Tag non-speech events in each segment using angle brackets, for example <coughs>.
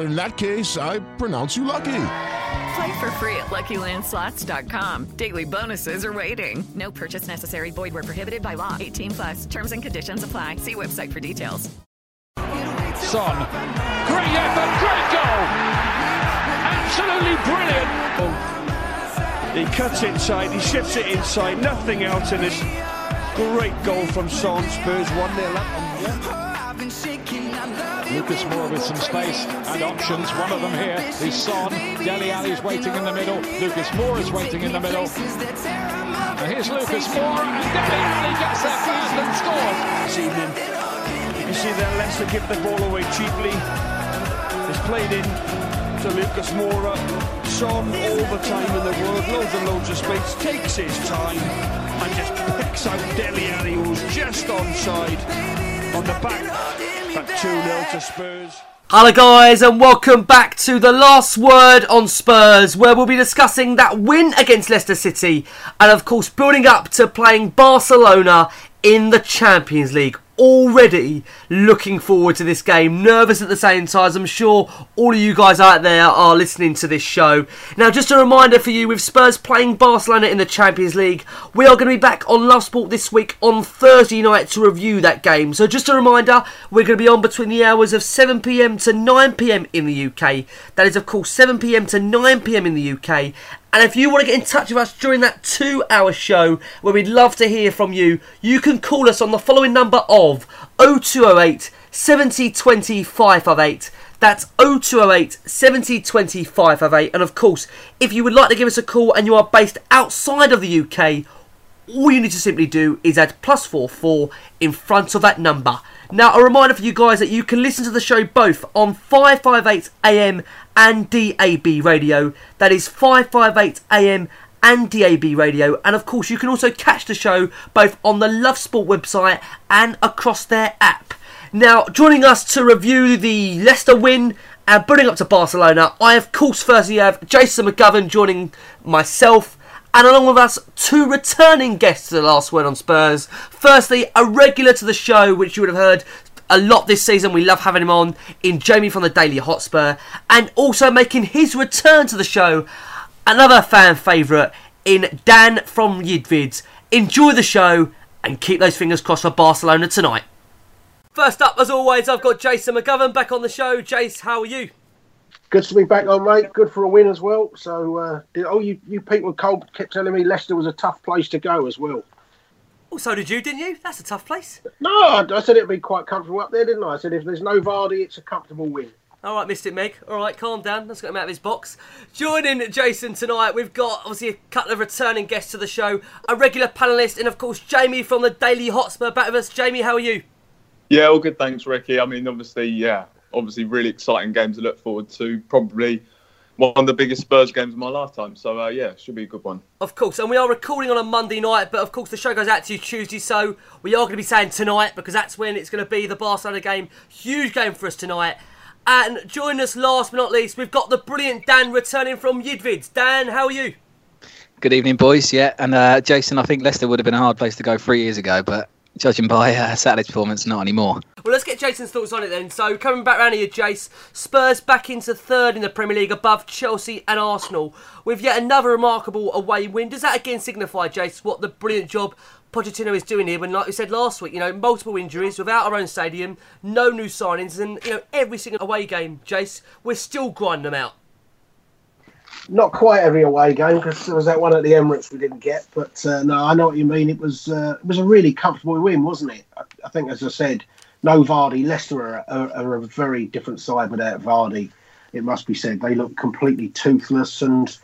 in that case, I pronounce you lucky. Play for free at LuckyLandSlots.com. Daily bonuses are waiting. No purchase necessary. Void were prohibited by law. 18 plus. Terms and conditions apply. See website for details. Son, great effort, great goal, absolutely brilliant. He cuts inside, he shifts it inside, nothing else in this great goal from Son. Spurs one 0 up. Lucas Moura with some space and options. One of them here is Son. Dele Alli's waiting in the middle. Lucas Moura is waiting in the middle. And here's Lucas Moura and Dele Alli gets there first and scores. This evening, you see that Leicester give the ball away cheaply. It's played in to Lucas Moura. Son all the time in the world, loads and loads of space, takes his time and just picks out Dele Alli who's just onside on the back 2 0 to Spurs. Hello, guys, and welcome back to the last word on Spurs, where we'll be discussing that win against Leicester City and, of course, building up to playing Barcelona in the Champions League already looking forward to this game. Nervous at the same time. I'm sure all of you guys out there are listening to this show. Now, just a reminder for you with Spurs playing Barcelona in the Champions League, we are going to be back on Love Sport this week on Thursday night to review that game. So, just a reminder, we're going to be on between the hours of 7 pm to 9 pm in the UK. That is, of course, 7 pm to 9 pm in the UK. And if you want to get in touch with us during that two hour show where we'd love to hear from you, you can call us on the following number of 0208 70 20 558. That's 0208 70 20 558. And of course, if you would like to give us a call and you are based outside of the UK, all you need to simply do is add plus 44 in front of that number. Now, a reminder for you guys that you can listen to the show both on 558 AM and DAB radio. That is 558 AM and DAB radio. And of course, you can also catch the show both on the Love Sport website and across their app. Now, joining us to review the Leicester win and building up to Barcelona, I of course firstly have Jason McGovern joining myself and along with us, two returning guests to the last word on Spurs. Firstly, a regular to the show, which you would have heard a lot this season. We love having him on in Jamie from the Daily Hotspur, and also making his return to the show, another fan favourite in Dan from Yidvids. Enjoy the show and keep those fingers crossed for Barcelona tonight. First up, as always, I've got Jason McGovern back on the show. Jace, how are you? Good to be back on, mate. Good for a win as well. So, uh, oh, you, you people cold kept telling me Leicester was a tough place to go as well. Oh, so did you, didn't you? That's a tough place. No, I, I said it'd be quite comfortable up there, didn't I? I said if there's no Vardy, it's a comfortable win. All right, missed it, Meg. All right, calm down. Let's get him out of his box. Joining Jason tonight, we've got obviously a couple of returning guests to the show, a regular panelist, and of course Jamie from the Daily Hotspur back with us. Jamie, how are you? Yeah, all good, thanks, Ricky. I mean, obviously, yeah, obviously really exciting game to look forward to. Probably one of the biggest Spurs games of my lifetime. So uh, yeah, should be a good one. Of course, and we are recording on a Monday night, but of course the show goes out to you Tuesday. So we are going to be saying tonight because that's when it's going to be the Barcelona game. Huge game for us tonight. And join us last but not least, we've got the brilliant Dan returning from Yidvids. Dan, how are you? Good evening, boys. Yeah, and uh, Jason, I think Leicester would have been a hard place to go three years ago, but judging by uh, Saturday's performance, not anymore. Well, let's get Jason's thoughts on it then. So, coming back around here, Jace, Spurs back into third in the Premier League above Chelsea and Arsenal with yet another remarkable away win. Does that again signify, Jace, what the brilliant job Pochettino is doing here when, like we said last week, you know, multiple injuries without our own stadium, no new signings, and, you know, every single away game, Jace, we're still grinding them out. Not quite every away game because there was that one at the Emirates we didn't get, but uh, no, I know what you mean. It was uh, it was a really comfortable win, wasn't it? I, I think, as I said, no Vardy. Leicester are, are, are, a very different side without Vardy. It must be said they look completely toothless, and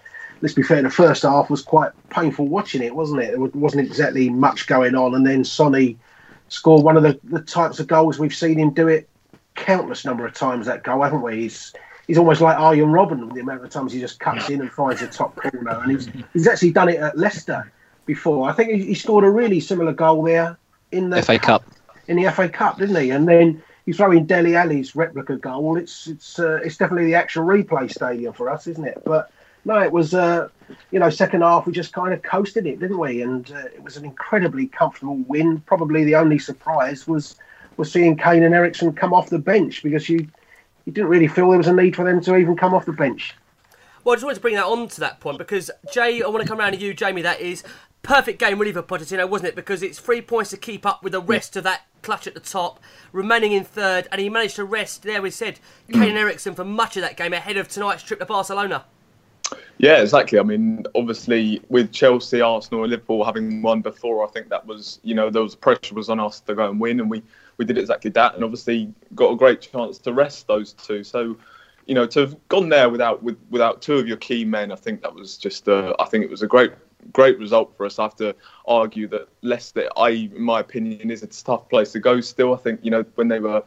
let's be fair, the first half was quite painful watching it, wasn't it? There wasn't exactly much going on, and then Sonny scored one of the, the types of goals we've seen him do it countless number of times. That goal, haven't we? He's he's almost like Arjen Robben the amount of times he just cuts in and finds the top corner. And he's, he's actually done it at Leicester before. I think he, he scored a really similar goal there in the FA Cup. In the FA Cup, didn't he? And then you throw in Dele Alli's replica goal. It's it's uh, it's definitely the actual replay stadium for us, isn't it? But no, it was uh, you know second half we just kind of coasted it, didn't we? And uh, it was an incredibly comfortable win. Probably the only surprise was was seeing Kane and Eriksen come off the bench because you you didn't really feel there was a need for them to even come off the bench. Well, I just wanted to bring that on to that point because Jay, I want to come around to you, Jamie. That is perfect game really for Pochettino, wasn't it? Because it's three points to keep up with the rest of that clutch at the top, remaining in third, and he managed to rest. There we said Kane and Eriksen for much of that game ahead of tonight's trip to Barcelona. Yeah, exactly. I mean, obviously, with Chelsea, Arsenal, and Liverpool having won before, I think that was, you know, there was pressure was on us to go and win, and we we did exactly that, and obviously got a great chance to rest those two. So, you know, to have gone there without with, without two of your key men, I think that was just, a, I think it was a great great result for us. I have to argue that Leicester, I, in my opinion, is a tough place to go. Still, I think you know when they were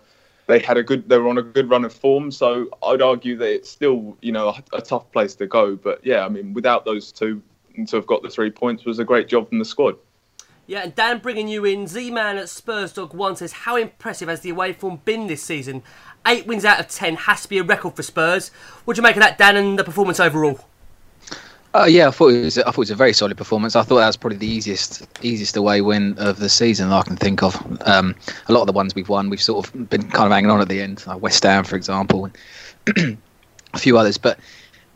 they had a good they were on a good run of form so i'd argue that it's still you know a, a, tough place to go but yeah i mean without those two to have got the three points was a great job from the squad yeah, and Dan bringing you in, Z-Man at Spurs Dog 1 says, How impressive has the away form been this season? Eight wins out of ten has to be a record for Spurs. What do you make of that, Dan, and the performance overall? Uh, yeah, I thought it was. I thought it was a very solid performance. I thought that was probably the easiest, easiest away win of the season I can think of. Um, a lot of the ones we've won, we've sort of been kind of hanging on at the end, like West Ham, for example, and <clears throat> a few others. But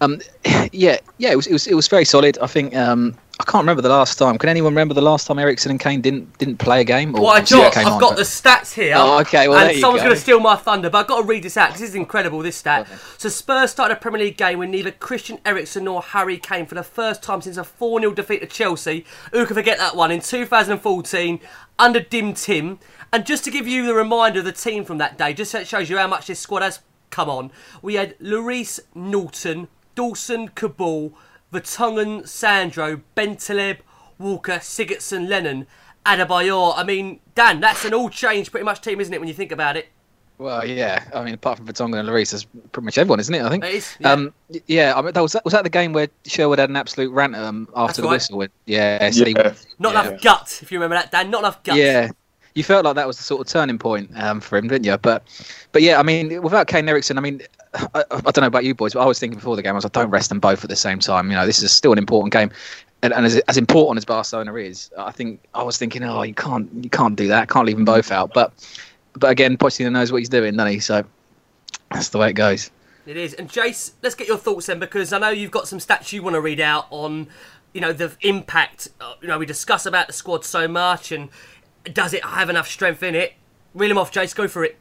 um, <sighs> yeah, yeah, it was, it was, it was very solid. I think um, I can't remember the last time. Can anyone remember the last time Eriksen and Kane didn't didn't play a game? Or well, I got, I've on, got but... the stats here. Oh, okay. Well, and someone's going to steal my thunder, but I've got to read this out because this is incredible. This stat. Okay. So Spurs started a Premier League game with neither Christian Eriksen nor Harry Kane for the first time since a 4 0 defeat to Chelsea. Who can forget that one in 2014 under Dim Tim? And just to give you the reminder of the team from that day, just so it shows you how much this squad has come on, we had Lloris Naughton, Dawson Kaboul, Vertonghen, Sandro, Bentaleb, Walker, Sigurdsson, Lennon, Adebayor. I mean, Dan, that's an all change pretty much team, isn't it, when you think about it? Well, yeah. I mean, apart from Vertonghen and Lloris, there's pretty much everyone, isn't it? I think. It is. Yeah. Um, yeah. I mean, that was that was that the game where Sherwood had an absolute rant um, after that's the right. whistle. Yeah. So yeah. He, Not yeah. enough gut, if you remember that, Dan. Not enough gut. Yeah. You felt like that was the sort of turning point um, for him, didn't you? But, but yeah, I mean, without Kane Eriksen, I mean, <sighs> I, I, don't know about you boys, but I was thinking before the game, I was like, don't rest them both at the same time. You know, this is still an important game. And, and as, as important as Barcelona is, I think I was thinking, oh, you can't, you can't do that. Can't leave them both out. But, but again, Pochettino knows what he's doing, doesn't he? So that's the way it goes. It is. And Jace, let's get your thoughts then, because I know you've got some stats you want to read out on, you know, the impact. Uh, you know, we discuss about the squad so much, and does it have enough strength in it? Reel him off, Jace. Go for it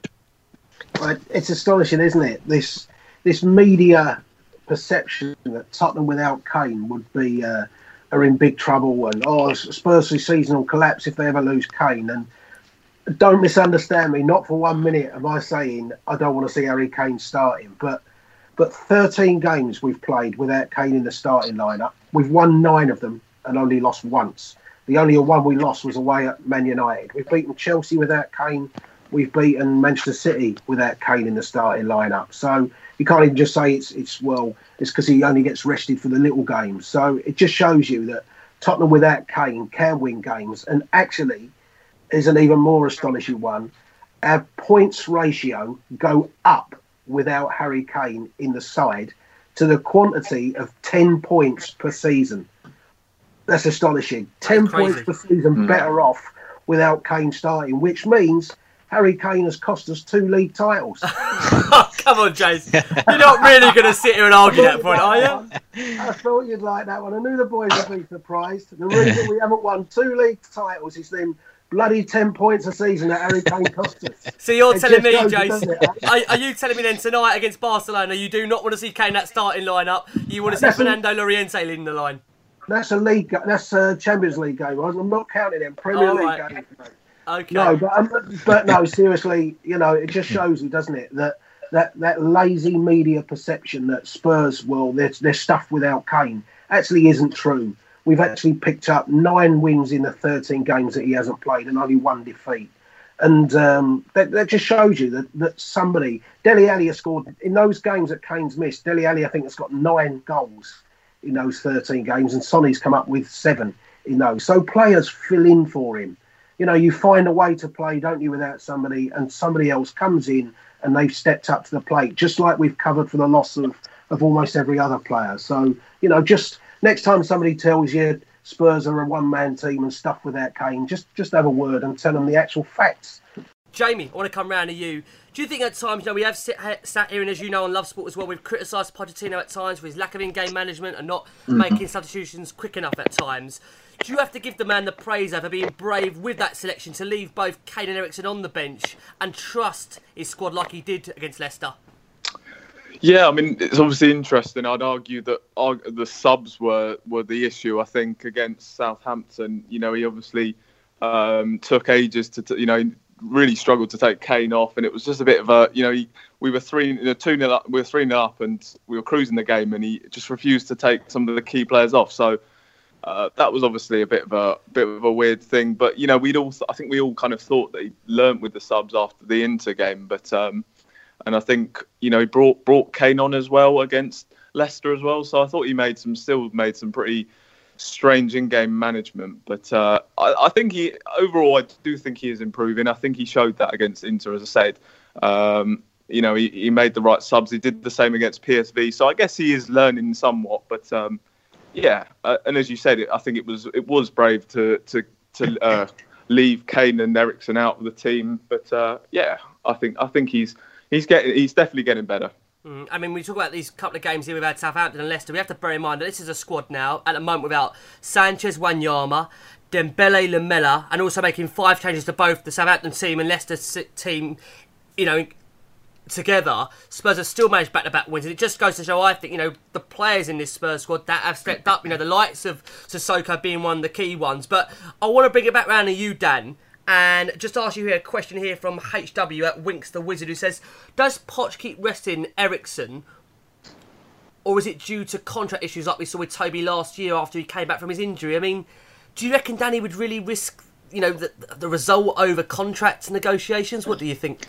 it's astonishing, isn't it? This this media perception that Tottenham without Kane would be uh, are in big trouble, and oh, Spurs' season will collapse if they ever lose Kane. And don't misunderstand me. Not for one minute am I saying I don't want to see Harry Kane starting, but but 13 games we've played without Kane in the starting lineup. We've won nine of them and only lost once. The only one we lost was away at Man United. We've beaten Chelsea without Kane we've beaten Manchester City without Kane in the starting lineup. So you can't even just say it's it's well, it's because he only gets rested for the little games. So it just shows you that Tottenham without Kane can win games. And actually, is an even more astonishing one. Our points ratio go up without Harry Kane in the side to the quantity of 10 points per season. That's astonishing. 10 points per season mm. better off without Kane starting, which means Harry Kane has cost us two league titles. <laughs> come on, Jace. You're not really going to sit here and argue that point, are you? I thought you'd like that one. I knew the boys would be surprised. The reason we haven't won two league titles is them bloody 10 points a season that Harry Kane cost us. <laughs> So you're It telling me, just goes, Jace, are, are you telling me then tonight against Barcelona you do not want to see Kane that starting lineup? You want to see Fernando Llorente leading the line? That's a league. That's a Champions League game. I'm not counting them Premier League right. games. Okay. No, but um, but no, seriously, you know, it just shows you, doesn't it, that that that lazy media perception that Spurs, well, they're, they're stuffed without Kane, actually isn't true. We've actually picked up nine wins in the 13 games that he hasn't played and only one defeat. And um, that, that just shows you that, that somebody, Dele Alli has scored in those games that Kane's missed. Dele Alli, I think, has got nine goals in those 13 games, and Sonny's come up with seven in those. So players fill in for him. You know, you find a way to play, don't you, without somebody, and somebody else comes in and they've stepped up to the plate, just like we've covered for the loss of, of almost every other player. So, you know, just next time somebody tells you Spurs are a one man team and stuff without Kane, just just have a word and tell them the actual facts. Jamie, I want to come round to you. Do you think at times, you know, we have sit, sat here and as you know on Love Sport as well, we've criticised Pochettino at times for his lack of in-game management and not Mhm. making substitutions quick enough at times. Do you have to give the man the praise for being brave with that selection to leave both Kane and Eriksen on the bench and trust his squad like he did against Leicester? Yeah, I mean it's obviously interesting. I'd argue that the subs were were the issue. I think against Southampton, you know, he obviously um, took ages to, t- you know, really struggled to take Kane off, and it was just a bit of a, you know, he, we were three, you know, two nil up, we were three nil up, and we were cruising the game, and he just refused to take some of the key players off. So. Uh, that was obviously a bit of a bit of a weird thing, but you know we'd all I think we all kind of thought that he learnt with the subs after the Inter game, but um, and I think you know he brought brought Kane on as well against Leicester as well. So I thought he made some still made some pretty strange in-game management. But uh, I, I think he overall I do think he is improving. I think he showed that against Inter, as I said. Um, you know he, he made the right subs. He did the same against PSV. So I guess he is learning somewhat. But um, yeah, uh, and as you said, it, I think it was it was brave to to to uh, leave Kane and Eriksen out of the team. But uh, yeah, I think I think he's he's getting he's definitely getting better. Mm, I mean, we talk about these couple of games here we've had Southampton and Leicester. We have to bear in mind that this is a squad now at the moment without Sanchez, Wanyama, Dembele, Lamela, and also making five changes to both the Southampton team and Leicester team. You know, together, Spurs have still managed back-to-back wins, and it just goes to show, I think, you know, the players in this Spurs squad that have stepped up. You know, the likes of Sissoko being one of the key ones. But I want to bring it back round to you, Dan. And just ask you here a question here from HW at Winks the Wizard who says, Does Poch keep resting Eriksen or is it due to contract issues like we saw with Toby last year after he came back from his injury? I mean, do you reckon Danny would really risk, you know, the, the result over contract negotiations? What do you think?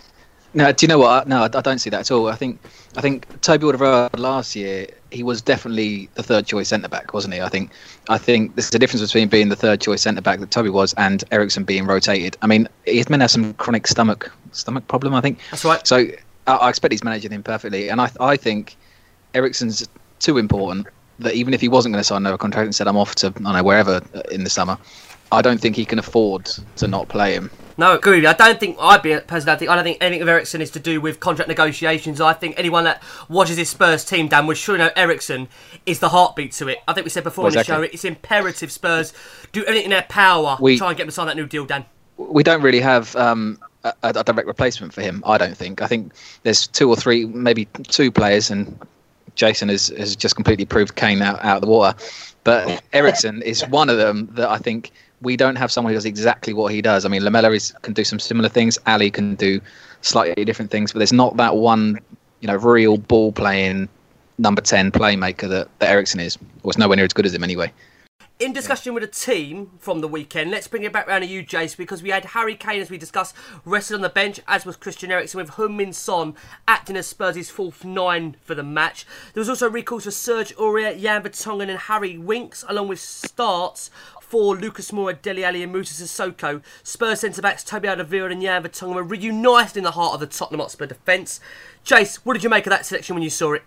No, do you know what? No, I don't see that at all. I think I think Toby Alderweireld last year he was definitely the third choice centre back, wasn't he? I think I think there's a difference between being the third choice centre back that Toby was and Eriksen being rotated. I mean, he's meant to have some chronic stomach stomach problem. I think that's right. So I, I expect he's managing him perfectly, and I I think Eriksen's too important that even if he wasn't going to sign another contract and said I'm off to I don't know wherever in the summer, I don't think he can afford to not play him. No, agree with you. I don't think I'd be a person. I think I don't think anything of Eriksen is to do with contract negotiations. I think anyone that watches this Spurs team, Dan, would surely know Eriksen is the heartbeat to it. I think we said before Well, on the show, it's imperative Spurs do everything in their power We- to try and get him to sign that new deal, Dan. we don't really have um, a, a direct replacement for him. I don't think. I think there's two or three, maybe two players, and Jason has, has just completely proved Kane out, out of the water. But Eriksen is one of them that I think we don't have someone who does exactly what he does. I mean, Lamela is, can do some similar things. Ali can do slightly different things, but there's not that one, you know, real ball playing number ten playmaker that, that Eriksen is. Or it's nowhere near as good as him anyway. In discussion with a team from the weekend, let's bring it back round to you, Jace, because we had Harry Kane, as we discussed, rested on the bench, as was Christian Eriksen, with Heung-Min Son acting as Spurs' false nine for the match. There was also recalls for Serge Aurier, Jan Vertonghen and Harry Winks, along with starts for Lucas Moura, Dele Alli and Musa Sissoko. Spurs centre-backs Toby Alderweireld and Jan Vertonghen were reunited in the heart of the Tottenham Hotspur defence. Jace, what did you make of that selection when you saw it?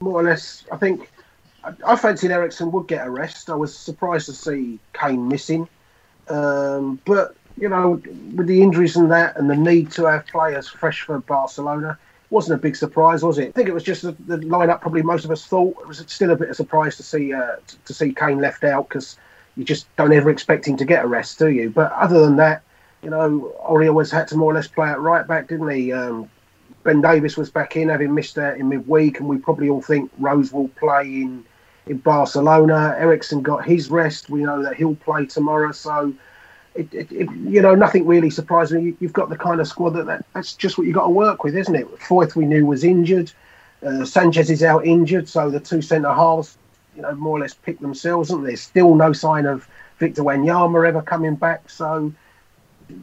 more or less, I think I, I fancied Eriksen would get a rest. I was surprised to see Kane missing, um, but you know, with the injuries and that, and the need to have players fresh for Barcelona, wasn't a big surprise, was it? I think it was just the, the lineup. Probably most of us thought it was still a bit of a surprise to see uh, to see Kane left out because you just don't ever expect him to get a rest, do you? But other than that, you know, Ori always had to more or less play at right back, didn't he? Um, ben Davies was back in, having missed out in midweek, and we probably all think Rose will play in in Barcelona. Eriksen got his rest. We know that he'll play tomorrow, so it, it, it, you know nothing really surprised me. You've got the kind of squad that, that that's just what you got to work with, isn't it? Foyth we knew was injured. Uh, Sanchez is out injured, so the two centre halves, you know, more or less pick themselves. And there's still no sign of Victor Wanyama ever coming back, so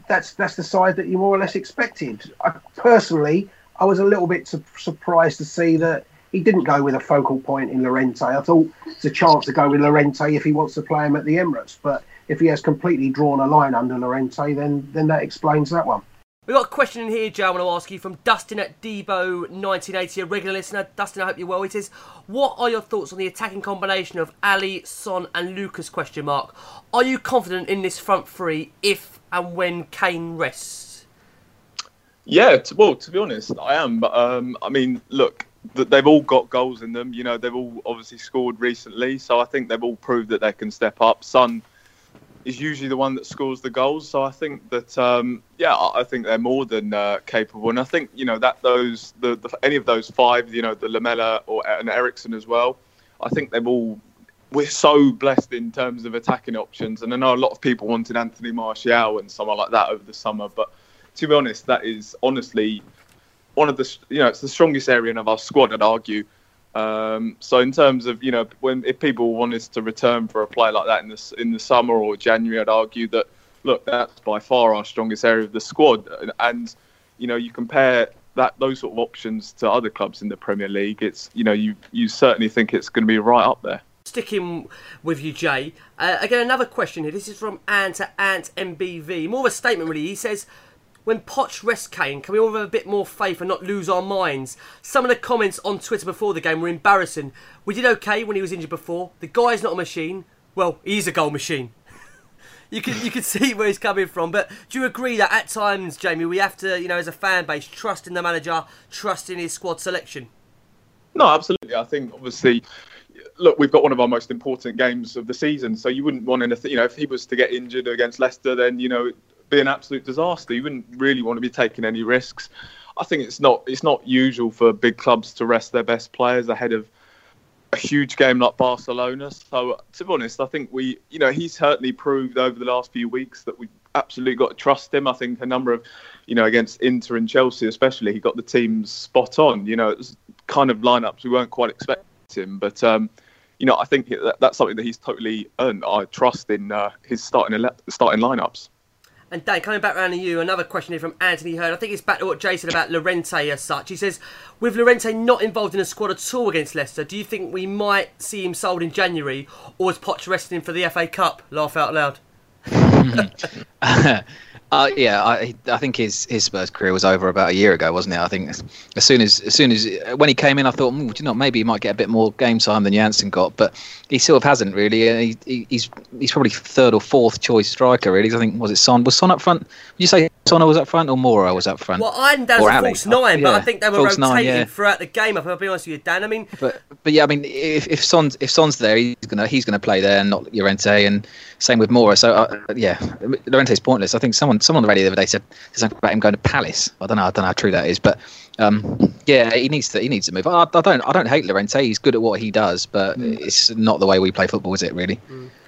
that's that's the side that you more or less expected. I, personally, I was a little bit su- surprised to see that he didn't go with a focal point in Llorente. I thought it's a chance to go with Llorente if he wants to play him at the Emirates, but if he has completely drawn a line under Llorente, then then that explains that one. We've got a question in here, Joe, I want to ask you from Dustin at Debo1980, a regular listener. Dustin, I hope you're well. It is, What are your thoughts on the attacking combination of Ali, Son, and Lucas? Question mark. Are you confident in this front three if and when Kane rests? Yeah, well, to be honest, I am. But um, I mean, look, th- they've all got goals in them. You know, they've all obviously scored recently, so I think they've all proved that they can step up. Son is usually the one that scores the goals, so I think that um, yeah, I think they're more than uh, capable, and I think you know that those the, the any of those five, you know, the Lamela or and Eriksen as well. I think they've all. We're so blessed in terms of attacking options, and I know a lot of people wanted Anthony Martial and someone like that over the summer, but to be honest, that is honestly one of the you know it's the strongest area of our squad. I'd argue. Um, so in terms of you know when if people want us to return for a play like that in the in the summer or January, I'd argue that look that's by far our strongest area of the squad. And, and you know you compare that those sort of options to other clubs in the Premier League, it's you know you you certainly think it's going to be right up there. Sticking with you, Jay. Uh, again, another question here. This is from Ant at Ant MBV. More of a statement, really. He says, when Poch rests Kane, can we all have a bit more faith and not lose our minds? Some of the comments on Twitter before the game were embarrassing. We did okay when he was injured before. The guy's not a machine. Well, he's a goal machine. <laughs> you can you can <laughs> see where he's coming from. But do you agree that at times, Jamie, we have to, you know, as a fan base, trust in the manager, trust in his squad selection? No, absolutely. I think obviously, look, we've got one of our most important games of the season, so you wouldn't want anything. You know, if he was to get injured against Leicester, then you know, be an absolute disaster. You wouldn't really want to be taking any risks. I think it's not it's not usual for big clubs to rest their best players ahead of a huge game like Barcelona. So to be honest, I think we, you know, he's certainly proved over the last few weeks that we absolutely got to trust him. I think a number of, you know, against Inter and Chelsea especially, he got the teams spot on. You know, it was kind of lineups we weren't quite expecting, but. um you know, I think that, that's something that he's totally earned. I trust in uh, his starting ele- starting lineups. And Dan, coming back around to you, another question here from Anthony Heard. I think it's back to what Jay said about Llorente as such. He says, with Llorente not involved in a squad at all against Leicester, do you think we might see him sold in January, or is Poch resting him for the FA Cup? Laugh out loud. <laughs> <laughs> Uh, yeah, I, I think his, his Spurs career was over about a year ago, wasn't it? I think as, as soon as as soon as when he came in, I thought, mm, you know, maybe he might get a bit more game time than Janssen got, but he sort of hasn't really. Uh, he, he's he's probably third or fourth choice striker, really. I think was it Son? Was Son up front? Would you say Son was up front or Moura was up front? Well, I'm down Or as a false nine, but I think they were rotating nine, yeah. throughout the game. I'll be honest with you, Dan. I mean, But but yeah, I mean, if if Son's if Son's there, he's gonna he's gonna play there, and not Llorente, and same with Moura. So uh, yeah, Llorente's pointless. I think someone someone on the radio the other day said something about him going to Palace. I don't know. I don't know how true that is, but um, yeah, he needs to he needs to move. I, I don't I don't hate Llorente. He's good at what he does, but Mm. it's not the way we play football, is it? Really?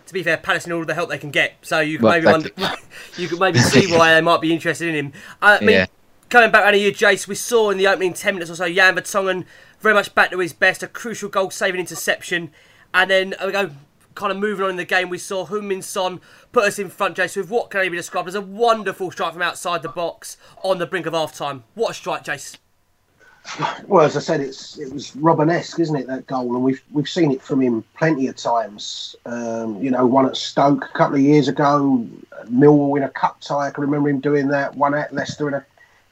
To be fair, Palace need all the help they can get, so you can Well, maybe under, <laughs> you can maybe see why they might be interested in him. I mean, Yeah. coming back around to you, Jace, we saw in the opening ten minutes or so, Jan Vertonghen very much back to his best, a crucial goal-saving interception, and then uh, we go kind of moving on in the game. We saw Heung-Min Son put us in front, Jace, with what can only be described as a wonderful strike from outside the box on the brink of half-time. What a strike, Jace! Well, as I said, it's it was Robben-esque, isn't it? That goal, and we've we've seen it from him plenty of times. Um, you know, one at Stoke a couple of years ago, Millwall in a cup tie. I can remember him doing that. One at Leicester in a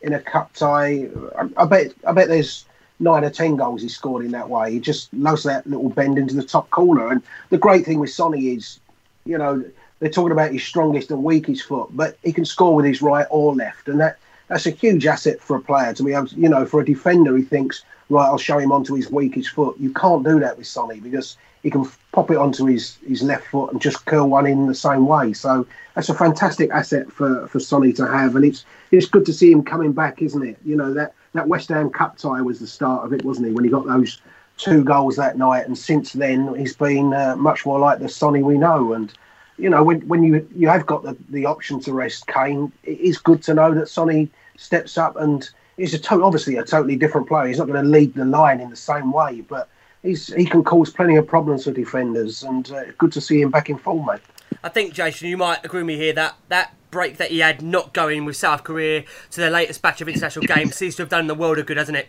in a cup tie. I, I bet I bet there's nine or ten goals he scored in that way. He just loves that little bend into the top corner. And the great thing with Sonny is, you know, they're talking about his strongest and weakest foot, but he can score with his right or left, and that that's a huge asset for a player to be able. To, you know, for a defender, he thinks, right, I'll show him onto his weakest foot. You can't do that with Sonny because he can pop it onto his, his left foot and just curl one in the same way. So that's a fantastic asset for, for Sonny to have, and it's it's good to see him coming back, isn't it? You know that that West Ham Cup tie was the start of it, wasn't he? When he got those two goals that night, and since then he's been uh, much more like the Sonny we know. And you know when when you you have got the, the option to rest Kane, it is good to know that Sonny steps up and he's a to- obviously a totally different player. He's not going to lead the line in the same way, but he's he can cause plenty of problems for defenders. And uh, good to see him back in form, mate. I think Jason, you might agree with me here that that break that he had not going with South Korea to their latest batch of international games seems to have done the world of good, hasn't it?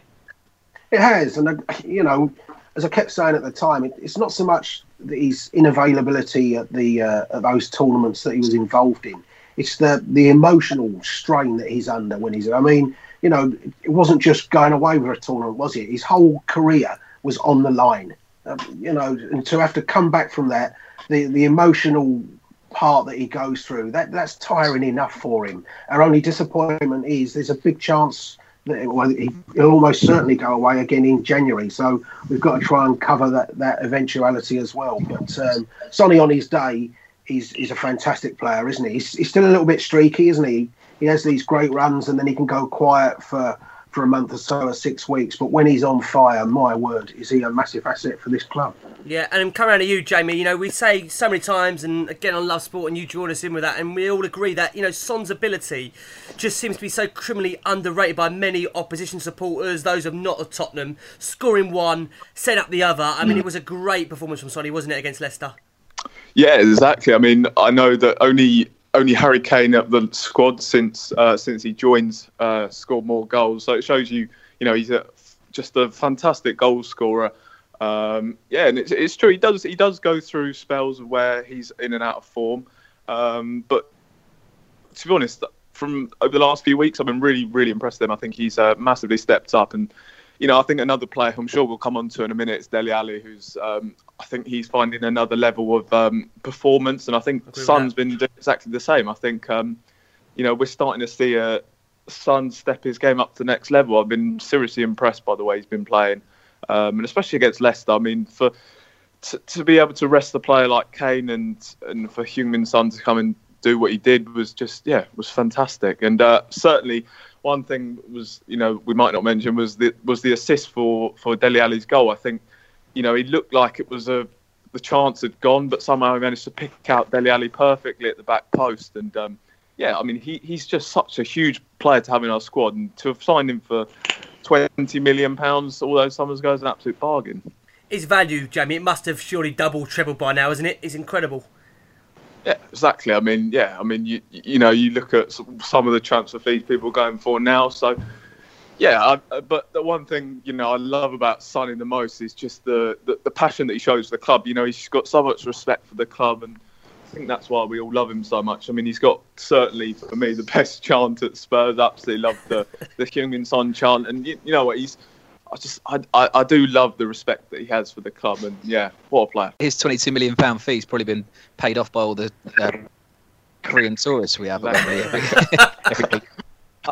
It has, and uh, you know, as I kept saying at the time, it, it's not so much that his inavailability at the uh, at those tournaments that he was involved in. It's the the emotional strain that he's under when he's. I mean, you know, it wasn't just going away with a tournament, was it? His whole career was on the line. Um, you know, and to have to come back from that, the the emotional part that he goes through, that that's tiring enough for him. Our only disappointment is there's a big chance that it, well, he, will almost certainly go away again in January. So we've got to try and cover that that eventuality as well. But um, Sonny on his day, he's he's a fantastic player, isn't he? He's, he's still a little bit streaky, isn't he? He has these great runs and then he can go quiet for for a month or so or six weeks. But when he's on fire, my word, is he a massive asset for this club? Yeah, and I'm coming around to you, Jamie. You know, we say so many times, and again on Love Sport, and you join us in with that, and we all agree that you know Son's ability just seems to be so criminally underrated by many opposition supporters, those of not of Tottenham. Scoring one, set up the other. I mean, Mm. it was a great performance from Sonny, wasn't it, against Leicester? Yeah, exactly. I mean, I know that only only Harry Kane at the squad since uh, since he joined uh, scored more goals. So it shows you, you know, he's a, just a fantastic goal scorer. Um, yeah, and it's, it's true. He does he does go through spells where he's in and out of form. Um, but to be honest, from over the last few weeks, I've been really really impressed with him. I think he's uh, massively stepped up and. You know, I think another player who I'm sure we'll come on to in a minute is Dele Alli, who's um, I think he's finding another level of um, performance, and I think Agree Son's been doing exactly the same. I think um, you know we're starting to see a Son step his game up to the next level. I've been seriously impressed by the way he's been playing, um, and especially against Leicester. I mean, for to, to be able to rest a player like Kane and and for Heung-Min Son to come and do what he did was just yeah was fantastic, and uh, certainly one thing was you know we might not mention was the was the assist for for Dele Alli's goal. I think you know he looked like it was a the chance had gone, but somehow he managed to pick out Dele Alli perfectly at the back post. And um, yeah, I mean he, he's just such a huge player to have in our squad, and to have signed him for twenty million pounds all those summers ago is an absolute bargain. His value, Jamie, it must have surely doubled, trebled by now, isn't it? It's incredible. Yeah, exactly. I mean, yeah, I mean, you you know, you look at some of the transfer fees people are going for now. So, yeah, I, uh, but the one thing you know I love about Sonny the most is just the, the the passion that he shows for the club. You know, he's got so much respect for the club, and I think that's why we all love him so much. I mean, he's got certainly for me the <laughs> best chant at Spurs. Absolutely love the the Heung-Min Son chant, and you, you know what he's. I just I, I I do love the respect that he has for the club, and yeah, what a player. His 22 million pound fee's probably been paid off by all the uh, Korean tourists we have. at Wembley every, every week.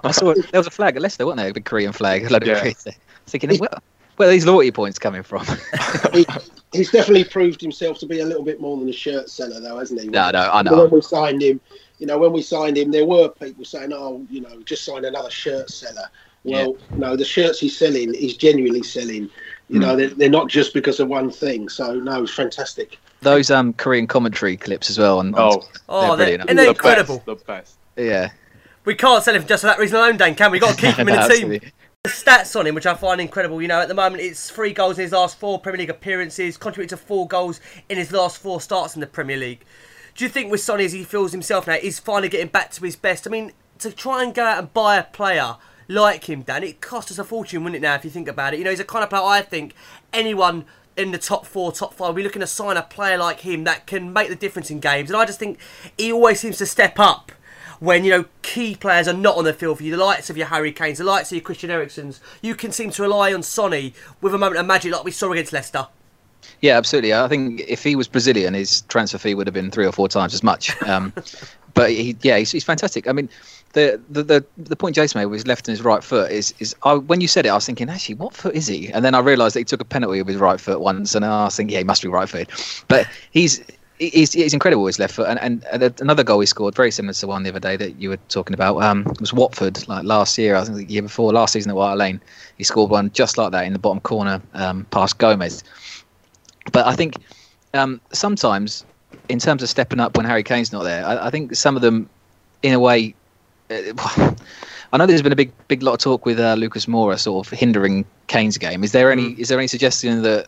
I saw there was a flag at Leicester, wasn't there? A big Korean flag. A load of Yeah. Koreans. Thinking, where, where are these loyalty points coming from? <laughs> he, he's definitely proved himself to be a little bit more than a shirt seller, though, hasn't he? No, no, I know. When we signed him, you know, when we signed him, there were people saying, "Oh, you know, just sign another shirt seller." Well, no, the shirts he's selling, he's genuinely selling. You know, Mm. they're, they're not just because of one thing. So, no, it's fantastic. Those um Korean commentary clips as well. On, Oh. Oh, they're- brilliant. and they're incredible. The best. Yeah. We can't sell him just for that reason alone, Dan, can we? We've got to keep <laughs> him in the team. absolutely. The stats on him, which I find incredible. You know, at the moment, it's three goals in his last four Premier League appearances, contributed to four goals in his last four starts in the Premier League. Do you think with Sonny, as he feels himself now, he's finally getting back to his best? I mean, to try and go out and buy a player like him, Dan, it cost us a fortune, wouldn't it, now, if you think about it? You know, he's a kind of player I think anyone in the top four, top five, we're looking to sign a player like him that can make the difference in games. And I just think he always seems to step up when you know key players are not on the field for you, the likes of your Harry Kanes, the likes of your Christian Eriksen's, you can seem to rely on Sonny with a moment of magic like we saw against Leicester. Yeah, absolutely. I think if he was Brazilian, his transfer fee would have been three or four times as much. Um, <laughs> but he, yeah, he's, he's fantastic. I mean, the, the the point Jason made with his left and his right foot is is I, when you said it, I was thinking actually, what foot is he? And then I realised that he took a penalty with his right foot once, and I was thinking, yeah, he must be right footed. But he's he's, he's incredible with his left foot. And, and, another goal he scored, very similar to one the other day that you were talking about, um, was Watford like last year. I think the year before, last season at White Lane, he scored one just like that in the bottom corner um, past Gomes. But I think um, sometimes, in terms of stepping up when Harry Kane's not there, I, I think some of them, in a way, I know there's been a big, big lot of talk with uh, Lucas Moura sort of hindering Kane's game. Is there any, is there any suggestion that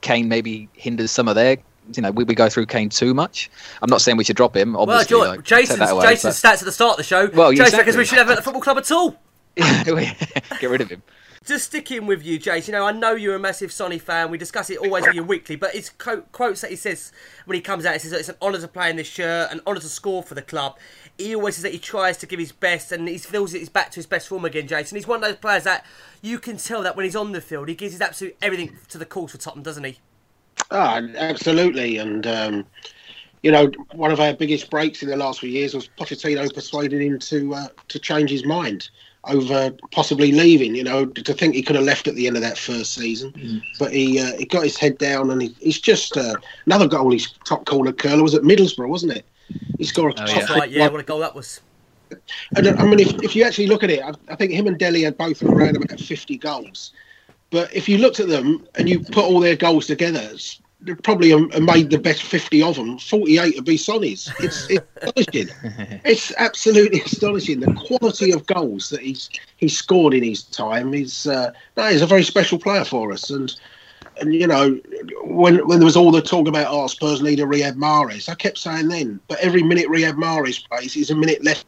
Kane maybe hinders some of their? You know, we, we go through Kane too much. I'm not saying we should drop him. Obviously, well, like, Jason's, away, Jason's but- stats at the start of the show. Well, Jason exactly. reckons we should have him at the football club at all. <laughs> get rid of him. Just sticking with you, Jace. You know, I know you're a massive Sonny fan. We discuss it always with you weekly, but his co- quotes that he says when he comes out, he says it's an honour to play in this shirt, an honour to score for the club. He always says that he tries to give his best, and he feels that he's back to his best form again, Jason. He's one of those players that you can tell that when he's on the field, he gives his absolute everything to the cause for Tottenham, doesn't he? Ah, absolutely. And, um, you know, one of our biggest breaks in the last few years was Pochettino persuaded him to uh, to change his mind over possibly leaving. You know, to think he could have left at the end of that first season, but he uh, he got his head down and he, he's just uh, another goal. His top corner curler was at Middlesbrough, wasn't it? He scored a top That's right, yeah, what a goal that was. and I mean, if, if you actually look at it, I, I think him and Dele had both around about 50 goals. But if you looked at them and you put all their goals together, it's, they probably um, made the best 50 of them. 48 would be Sonny's. It's, it's <laughs> astonishing. <laughs> It's absolutely astonishing. The quality of goals that he's he's scored in his time is uh, no, he's a very special player for us. And and you know, when when there was all the talk about oh, Spurs a Riyad Mahrez, I kept saying then, but every minute Riyad Mahrez plays is a minute less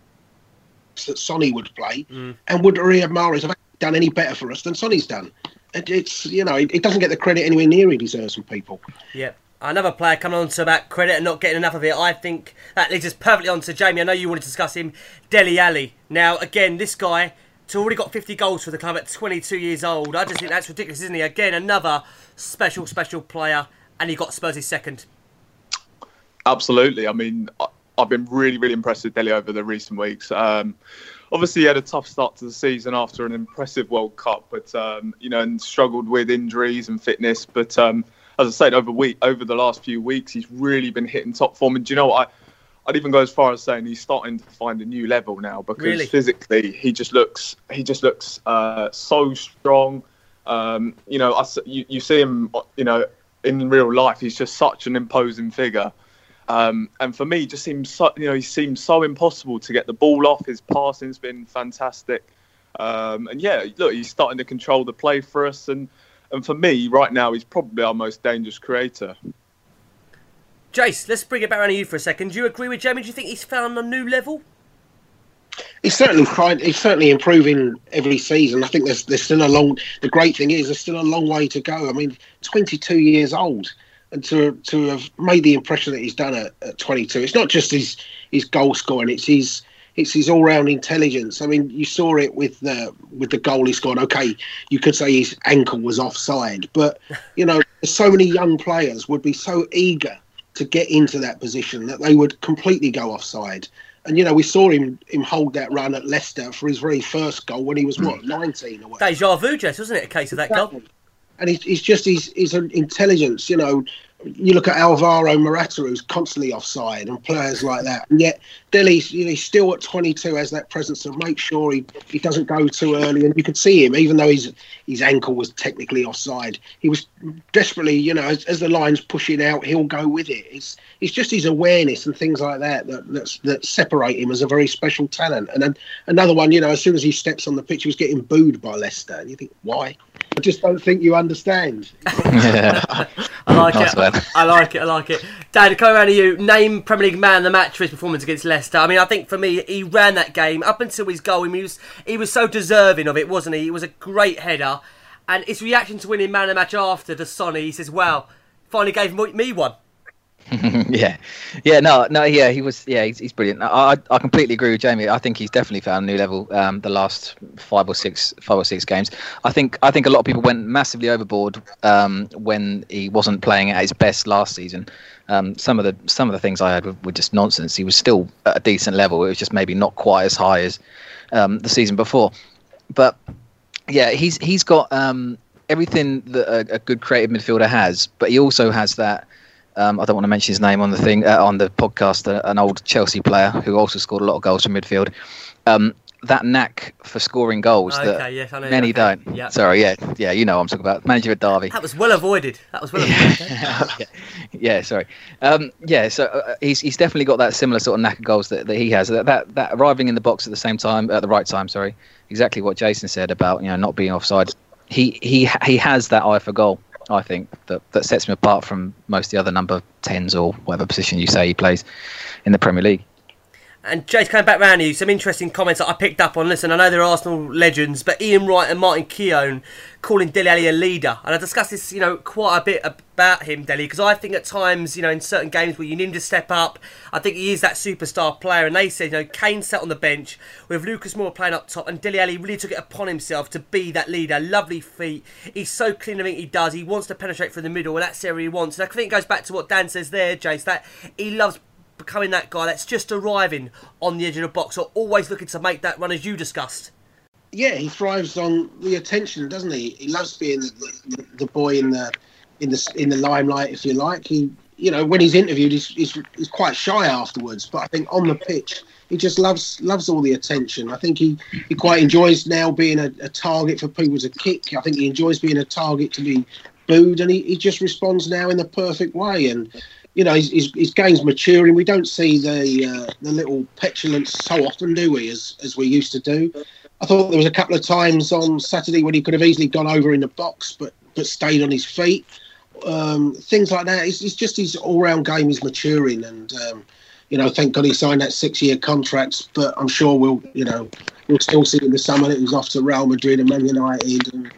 that Sonny would play, mm. and would Riyad Mahrez have done any better for us than Sonny's done? It, it's you know, it, it doesn't get the credit anywhere near he deserves from people. Yep. Another player coming on to about credit and not getting enough of it. I think that leads us perfectly on to Jamie. I know you wanted to discuss him, Dele Alli. Now, again, this guy has already got 50 goals for the club at 22 years old. I just think that's ridiculous, isn't he? Again, another special, special player, and he got Spurs' his second. Absolutely. I mean, I've been really, really impressed with Dele over the recent weeks. Um, obviously, he had a tough start to the season after an impressive World Cup, but um, you know, and struggled with injuries and fitness. But um, as I said, over week over the last few weeks, he's really been hitting top form. And do you know what? I, I'd even go as far as saying he's starting to find a new level now because Really? physically he just looks he just looks uh, so strong. Um, you know, I you, you see him, you know, in real life, he's just such an imposing figure. Um, and for me, he just seems so, you know he seems so impossible to get the ball off. His passing's been fantastic, um, and yeah, look, he's starting to control the play for us. And and for me, right now, he's probably our most dangerous creator. Jace, let's bring it back around to you for a second. Do you agree with Jamie? Do you think he's found a new level? He's certainly trying. He's certainly improving every season. I think there's there's still a long. The great thing is there's still a long way to go. I mean, 22 years old, and to to have made the impression that he's done at, at 22. It's not just his his goal scoring. It's his it's his all round intelligence. I mean, you saw it with the with the goal he scored. Okay, you could say his ankle was offside, but you know, <laughs> so many young players would be so eager to get into that position that they would completely go offside. And you know, we saw him him hold that run at Leicester for his very first goal when he was what hmm. 19 or what. Deja vu, Jace, wasn't it? A case of that goal. And he's, he's just his his intelligence. You know, you look at Alvaro Morata, who's constantly offside, and players like that. And yet, Dele's you know, he's still at 22 has that presence to make sure he, he doesn't go too early. And you could see him, even though his his ankle was technically offside, he was desperately, you know, as, as the line's pushing out, he'll go with it. It's it's just his awareness and things like that that that's, that separate him as a very special talent. And then another one, you know, as soon as he steps on the pitch, he was getting booed by Leicester. And you think, why? I just don't think you understand. <laughs> <laughs> <laughs> I like Nice it. I like it. I like it. Dad, coming around to you. Name Premier League man of the match for his performance against Leicester. I mean, I think for me, he ran that game up until his goal. He was he was so deserving of it, wasn't he? It was a great header, and his reaction to winning man of the match after the Sonny, he says, "Well, finally gave me one." <laughs> yeah, yeah, no, no, yeah, he was, yeah, he's, he's brilliant. I, I completely agree with Jamie. I think he's definitely found a new level. Um, the last five or six, five or six games, I think, I think a lot of people went massively overboard um, when he wasn't playing at his best last season. Um, some of the some of the things I heard were, were, just nonsense. He was still at a decent level. It was just maybe not quite as high as um, the season before. But yeah, he's he's got um, everything that a, a good creative midfielder has, but he also has that um, I don't want to mention his name on the thing uh, on the podcast. Uh, an old Chelsea player who also scored a lot of goals from midfield. Um, that knack for scoring goals okay, that yes, many okay. don't. Yep. Sorry, yeah, yeah, you know what I'm talking about. Manager at Derby. That was well avoided. That was well avoided. yeah. <laughs> yeah, sorry. Um, yeah, so uh, he's he's definitely got that similar sort of knack of goals that, that he has. That, that that arriving in the box at the same time, at the right time. Sorry, exactly what Jason said about you know not being offside. He he he has that eye for goal. I think that that sets him apart from most of the other number tens or whatever position you say he plays in the Premier League. And Jay's coming back round to you. Some interesting comments that I picked up on. Listen, I know they're Arsenal legends, but Ian Wright and Martin Keown calling Dele Alli a leader. And I discussed this, you know, quite a bit about him, Dele, because I think at times, you know, in certain games where you need him to step up, I think he is that superstar player. And they said, you know, Kane sat on the bench with Lucas Moura playing up top, and Dele Alli really took it upon himself to be that leader. Lovely feet. He's so clean everything he does. He wants to penetrate through the middle, and that's area he wants. And I think it goes back to what Dan says there, Jace, that he loves becoming that guy that's just arriving on the edge of the box or always looking to make that run as you discussed. Yeah, he thrives on the attention, doesn't he? He loves being the, the, the boy in the in the in the limelight, if you like. He, you know, when he's interviewed, he's, he's, he's quite shy afterwards. But I think on the pitch, he just loves loves all the attention. I think he, he quite enjoys now being a, a target for people to kick. I think he enjoys being a target to be booed, and he, he just responds now in the perfect way. And you know, his, his, his game's maturing. We don't see the uh, the little petulance so often, do we, as as we used to do? I thought there was a couple of times on Saturday when he could have easily gone over in the box, but but stayed on his feet. Um, things like that. It's, it's just his all round game is maturing, and um, you know, thank God he signed that six year contract. But I'm sure we'll, you know, we'll still see in the summer he's off to Real Madrid and Man United and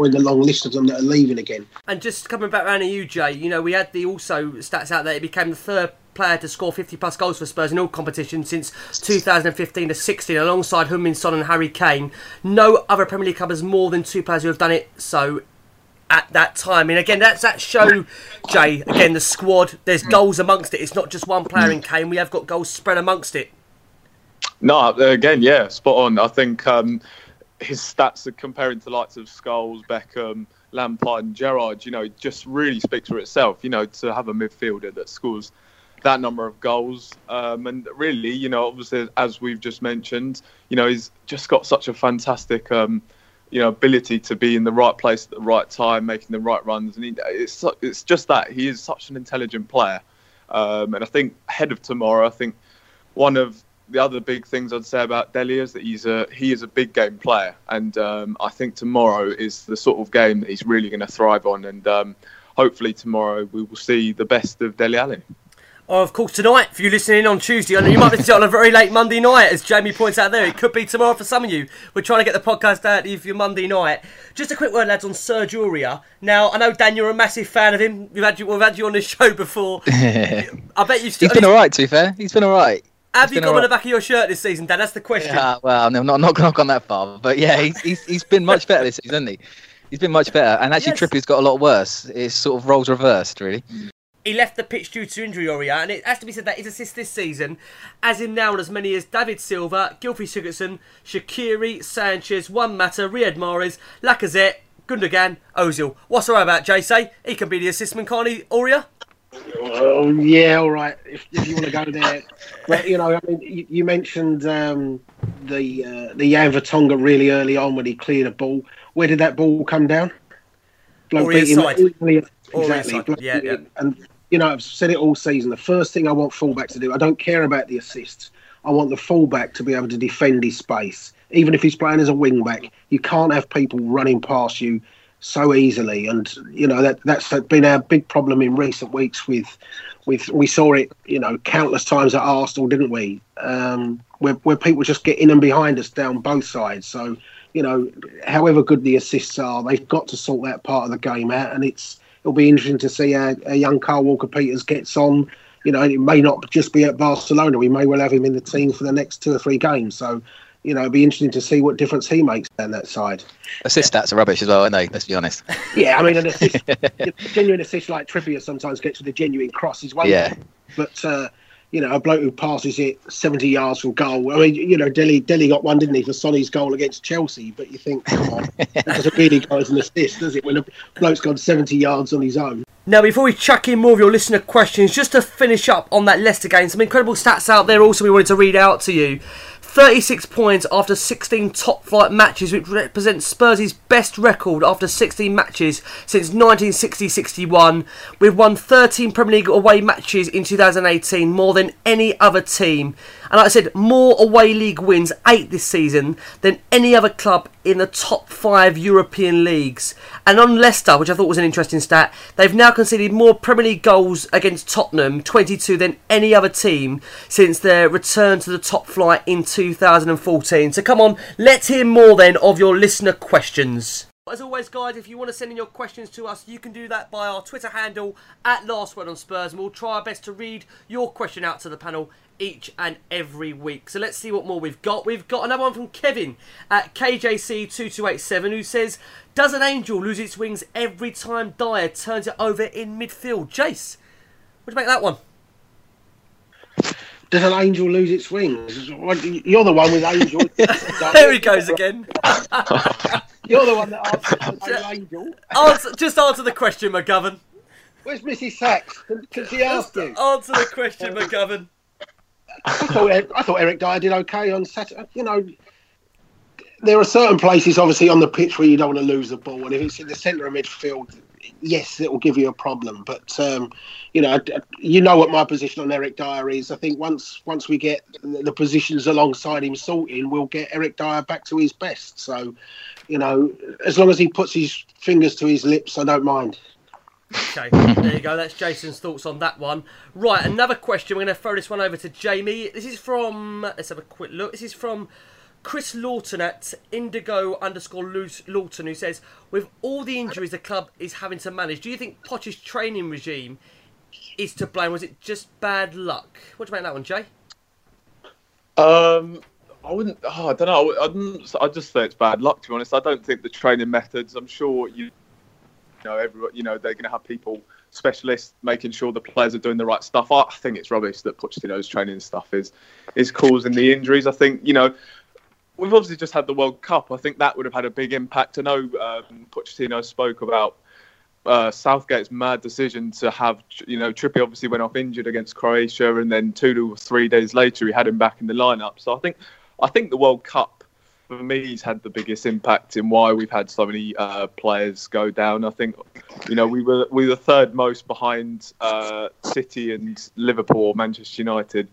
or in the long list of them that are leaving again. And just coming back around to you, Jay, you know, we had the also stats out there. He became the third player to score 50 plus goals for Spurs in all competitions since 2015 to 16, alongside Heung-min Son and Harry Kane. No other Premier League club has more than two players who have done it so at that time. And again, that's that show, Jay. Again, the squad. There's goals amongst it. It's not just one player in Kane. We have got goals spread amongst it. No, again, yeah, spot on. I think um, his stats are comparing to likes of Scholes, Beckham, Lampard, and Gerrard. You know, just really speaks for itself. You know, to have a midfielder that scores that number of goals, um, and really, you know, obviously, as we've just mentioned, you know, he's just got such a fantastic. Um, you know, ability to be in the right place at the right time, making the right runs, and he, it's it's just that he is such an intelligent player. Um, and I think ahead of tomorrow, I think one of the other big things I'd say about Dele is that he's a he is a big game player, and um, I think tomorrow is the sort of game that he's really going to thrive on, and um, hopefully tomorrow we will see the best of Dele Alli. Oh, of course, tonight, if you're listening on Tuesday, I know you might listen to it on a very late Monday night, as Jamie points out there. It could be tomorrow for some of you. We're trying to get the podcast out of you Monday night. Just a quick word, lads, on Serge Aurier. Now, I know, Dan, you're a massive fan of him. We've had you, we've had you on this <laughs> show before. <laughs> I bet you've He's been all right, to be fair. He's been all right. Have you been got on the back of your shirt this season, Dan? That's the question. Yeah, well, no, not not not gone that far, but yeah, he's he's, he's been much better this season, hasn't he? He's been much better, and actually Yes. Trippier's got a lot worse. It's sort of roles reversed, really. He left the pitch due to injury, Aurier, and it has to be said that his assists this season, as in now, are as many as David Silva, Gylfi Sigurdsson, Shaqiri, Sanchez, Juan Mata, Riyad Mahrez, Lacazette, Gundogan, Ozil. What's all right about Jay? He can be the assist man, can't he, Aurier? Oh yeah, all right. If, if you want to go there, but you know, I mean, you, you mentioned um, the uh, the Vertonghen really early on when he cleared a ball. Where did that ball come down? Or beat him inside. Or exactly. inside, Bloke yeah. And you know, I've said it all season. The first thing I want fullbacks to do, I don't care about the assists. I want the fullback to be able to defend his space, even if he's playing as a wing back. You can't have people running past you so easily, and you know that that's been our big problem in recent weeks. With, with we saw it, you know, countless times at Arsenal, didn't we? Um, where where people just get in and behind us down both sides. So you know, however good the assists are, they've got to sort that part of the game out, and it's it'll be interesting to see how a young Kyle Walker Peters gets on. You know, it may not just be at Barcelona. We may well have him in the team for the next two or three games. So, you know, it'd be interesting to see what difference he makes down that side. Assist stats are rubbish as well, aren't they? Let's be honest. Yeah, I mean, an assist, <laughs> a genuine assist like Trippier sometimes gets with a genuine cross is one Yeah. thing, but uh, you know, a bloke who passes it seventy yards from goal. I mean, you know, Dele Dele got one, didn't he, for Sonny's goal against Chelsea? But you think, come on, that doesn't really go as an assist, does it? When a bloke's gone seventy yards on his own. Now, before we chuck in more of your listener questions, just to finish up on that Leicester game, some incredible stats out there also we wanted to read out to you. 36 points after 16 top flight matches, which represents Spurs' best record after 16 matches since 1960 61. We've won 13 Premier League away matches in 2018, more than any other team. And like I said, more away league wins, 8 this season, than any other club in the top 5 European leagues. And on Leicester, which I thought was an interesting stat, they've now conceded more Premier League goals against Tottenham, 22, than any other team since their return to the top flight in 2014. So come on, let's hear more then of your listener questions. As always, guys, if you want to send in your questions to us, you can do that by our Twitter handle at Last Word on Spurs, and we'll try our best to read your question out to the panel each and every week. So let's see what more we've got. We've got another one from Kevin at KJC2287 who says, Does an angel lose its wings every time Dier turns it over in midfield? Jace, what do you make that one? Does an angel lose its wings? You're the one with angel. <laughs> there he goes again. <laughs> You're the one that answers the name angel. answer, just answer the question, McGovern. Where's Mrs. Sachs? Can, can she ask you? Answer the question, McGovern. I thought I thought Eric Dier did okay on Saturday. You know, there are certain places, obviously, on the pitch where you don't want to lose the ball, and if it's in the centre of midfield, yes, it will give you a problem. But um, you know, you know what my position on Eric Dier is. I think once once we get the positions alongside him sorting, we'll get Eric Dier back to his best. So, you know, as long as he puts his fingers to his lips, I don't mind. Okay, there you go. That's Jason's thoughts on that one. Right, another question. We're going to throw this one over to Jamie. This is from. Let's have a quick look. This is from Chris Lawton at Indigo underscore Lawton, who says, "With all the injuries the club is having to manage, do you think Poch's training regime is to blame? Was it just bad luck? What do you make that one, Jay? Um, I wouldn't. Oh, I don't know. I, I just say it's bad luck. To be honest, I don't think the training methods. I'm sure you know, everyone. You know, they're going to have people, specialists, making sure the players are doing the right stuff. I think it's rubbish that Pochettino's training stuff is is causing the injuries. I think you know. We've obviously just had the World Cup. I think that would have had a big impact. I know um, Pochettino spoke about uh, Southgate's mad decision to have, you know, Trippier obviously went off injured against Croatia, and then two or three days later he had him back in the lineup. So I think, I think the World Cup for me he's had the biggest impact in why we've had so many uh, players go down. I think, you know, we were we were third most behind uh, City and Liverpool, Manchester United.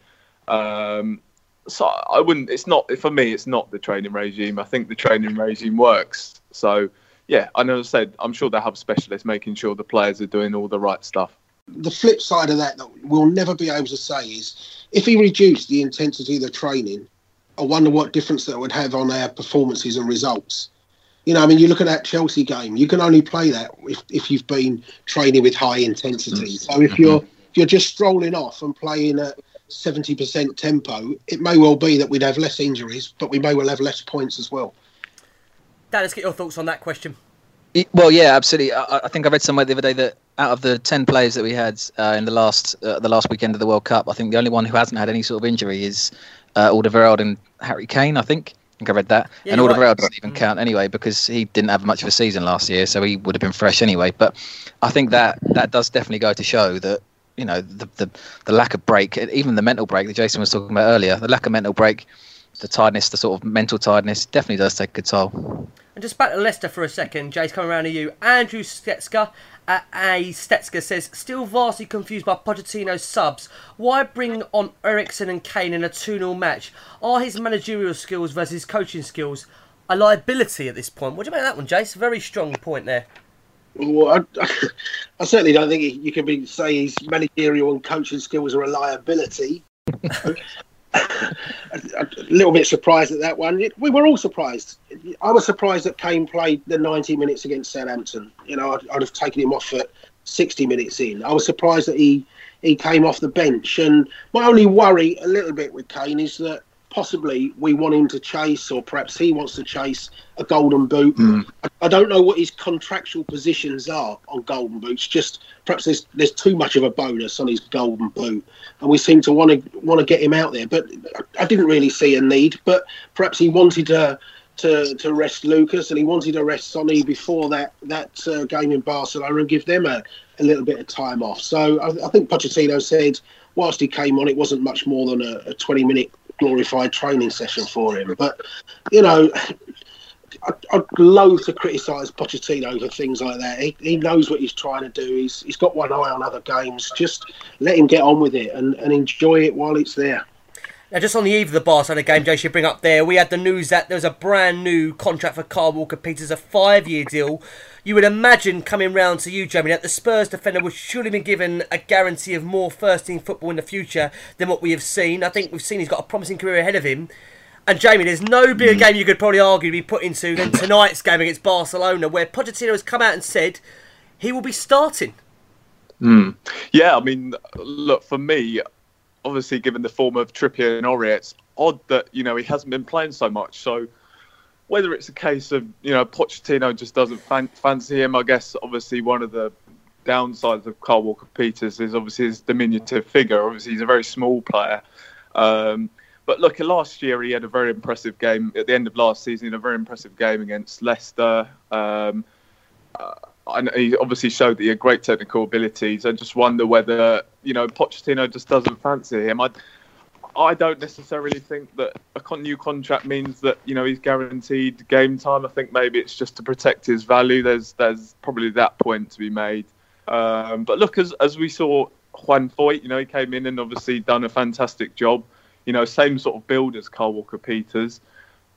Um, so I wouldn't. It's not for me. It's not the training regime. I think the training regime works. So yeah, I know. I said I'm sure they have specialists making sure the players are doing all the right stuff. the flip side of that that we'll never be able to say is if he reduced the intensity of the training, I wonder what difference that would have on our performances and results. You know, I mean, you look at that Chelsea game. You can only play that if, if you've been training with high intensity. So if you're if you're just strolling off and playing at seventy percent tempo, it may well be that we'd have less injuries, but we may well have less points as well. Dan, let's get your thoughts on that question. Well, yeah, absolutely. I, I think I read somewhere the other day that out of the ten players that we had uh, in the last uh, the last weekend of the World Cup, I think the only one who hasn't had any sort of injury is uh, Alderweireld and Harry Kane. I think. I think I read that. Yeah, and Alderweireld right. doesn't even mm. count anyway because he didn't have much of a season last year, so he would have been fresh anyway. But I think that that does definitely go to show that you know the the, the lack of break, even the mental break that Jason was talking about earlier, the lack of mental break, the tiredness, the sort of mental tiredness, definitely does take a toll. And just back to Leicester for a second, Jay's coming around to you. Andrew Stetska A Stetska says, still vastly confused by Pochettino's subs. Why bring on Eriksen and Kane in a 2 0 match? Are his managerial skills versus his coaching skills a liability at this point? What do you make of that one, Jace? Very strong point there. Well, I, <laughs> I certainly don't think you can be say his managerial and coaching skills are a liability. <laughs> a, little bit surprised at that one. We were all surprised. I was surprised that Kane played the 90 minutes against Southampton. You know, I'd, I'd have taken him off at 60 minutes in. I was surprised that he he came off the bench. And my only worry a little bit with Kane is that possibly we want him to chase, or perhaps he wants to chase a golden boot. Mm. I, I don't know what his contractual positions are on golden boots. Just perhaps there's there's too much of a bonus on his golden boot, and we seem to want to want to get him out there. But I didn't really see a need. But perhaps he wanted to. To, to rest Lucas and he wanted to rest Sonny before that that uh, game in Barcelona and give them a, a little bit of time off. So I, I think Pochettino said whilst he came on, it wasn't much more than a, a 20 minute glorified training session for him. But you know, I, I'd loathe to criticise Pochettino for things like that. He, he knows what he's trying to do. He's he's got one eye on other games. Just let him get on with it and, and enjoy it while it's there. Now, just on the eve of the Barcelona game, Jay should bring up there, we had the news that there was a brand new contract for Kyle Walker Peters, a five year deal. You would imagine coming round to you, Jamie, that the Spurs defender would surely be given a guarantee of more first team football in the future than what we have seen. I think we've seen he's got a promising career ahead of him. And Jamie, there's no bigger game you could probably argue to be put into than tonight's game against Barcelona, where Pochettino has come out and said he will be starting. Mm. Yeah, I mean, look, for me, obviously, given the form of Trippier and Aurier, it's odd that, you know, he hasn't been playing so much. So whether it's a case of, you know, Pochettino just doesn't fan- fancy him, I guess, obviously, one of the downsides of Kyle Walker Peters is obviously his diminutive figure. Obviously, he's a very small player. Um, but look, last year he had a very impressive game. At the end of last season, a very impressive game against Leicester. Um, uh, and he obviously showed that he had great technical abilities. I just wonder whether you know Pochettino just doesn't fancy him. I, I don't necessarily think that a new contract means that you know he's guaranteed game time. I think maybe it's just to protect his value. There's there's probably that point to be made. Um, but look, as as we saw Juan Foyth, you know, he came in and obviously done a fantastic job. You know, same sort of build as Kyle Walker Peters.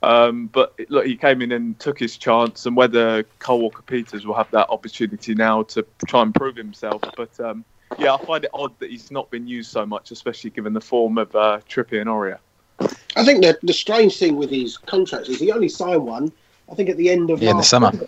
Um, but look, he came in and took his chance, and whether Kyle Walker Peters will have that opportunity now to try and prove himself. But um, yeah, I find it odd that he's not been used so much, especially given the form of uh, Trippier and Aurier. I think that the strange thing with his contracts is he only signed one, I think, at the end of Yeah, in the summer. year,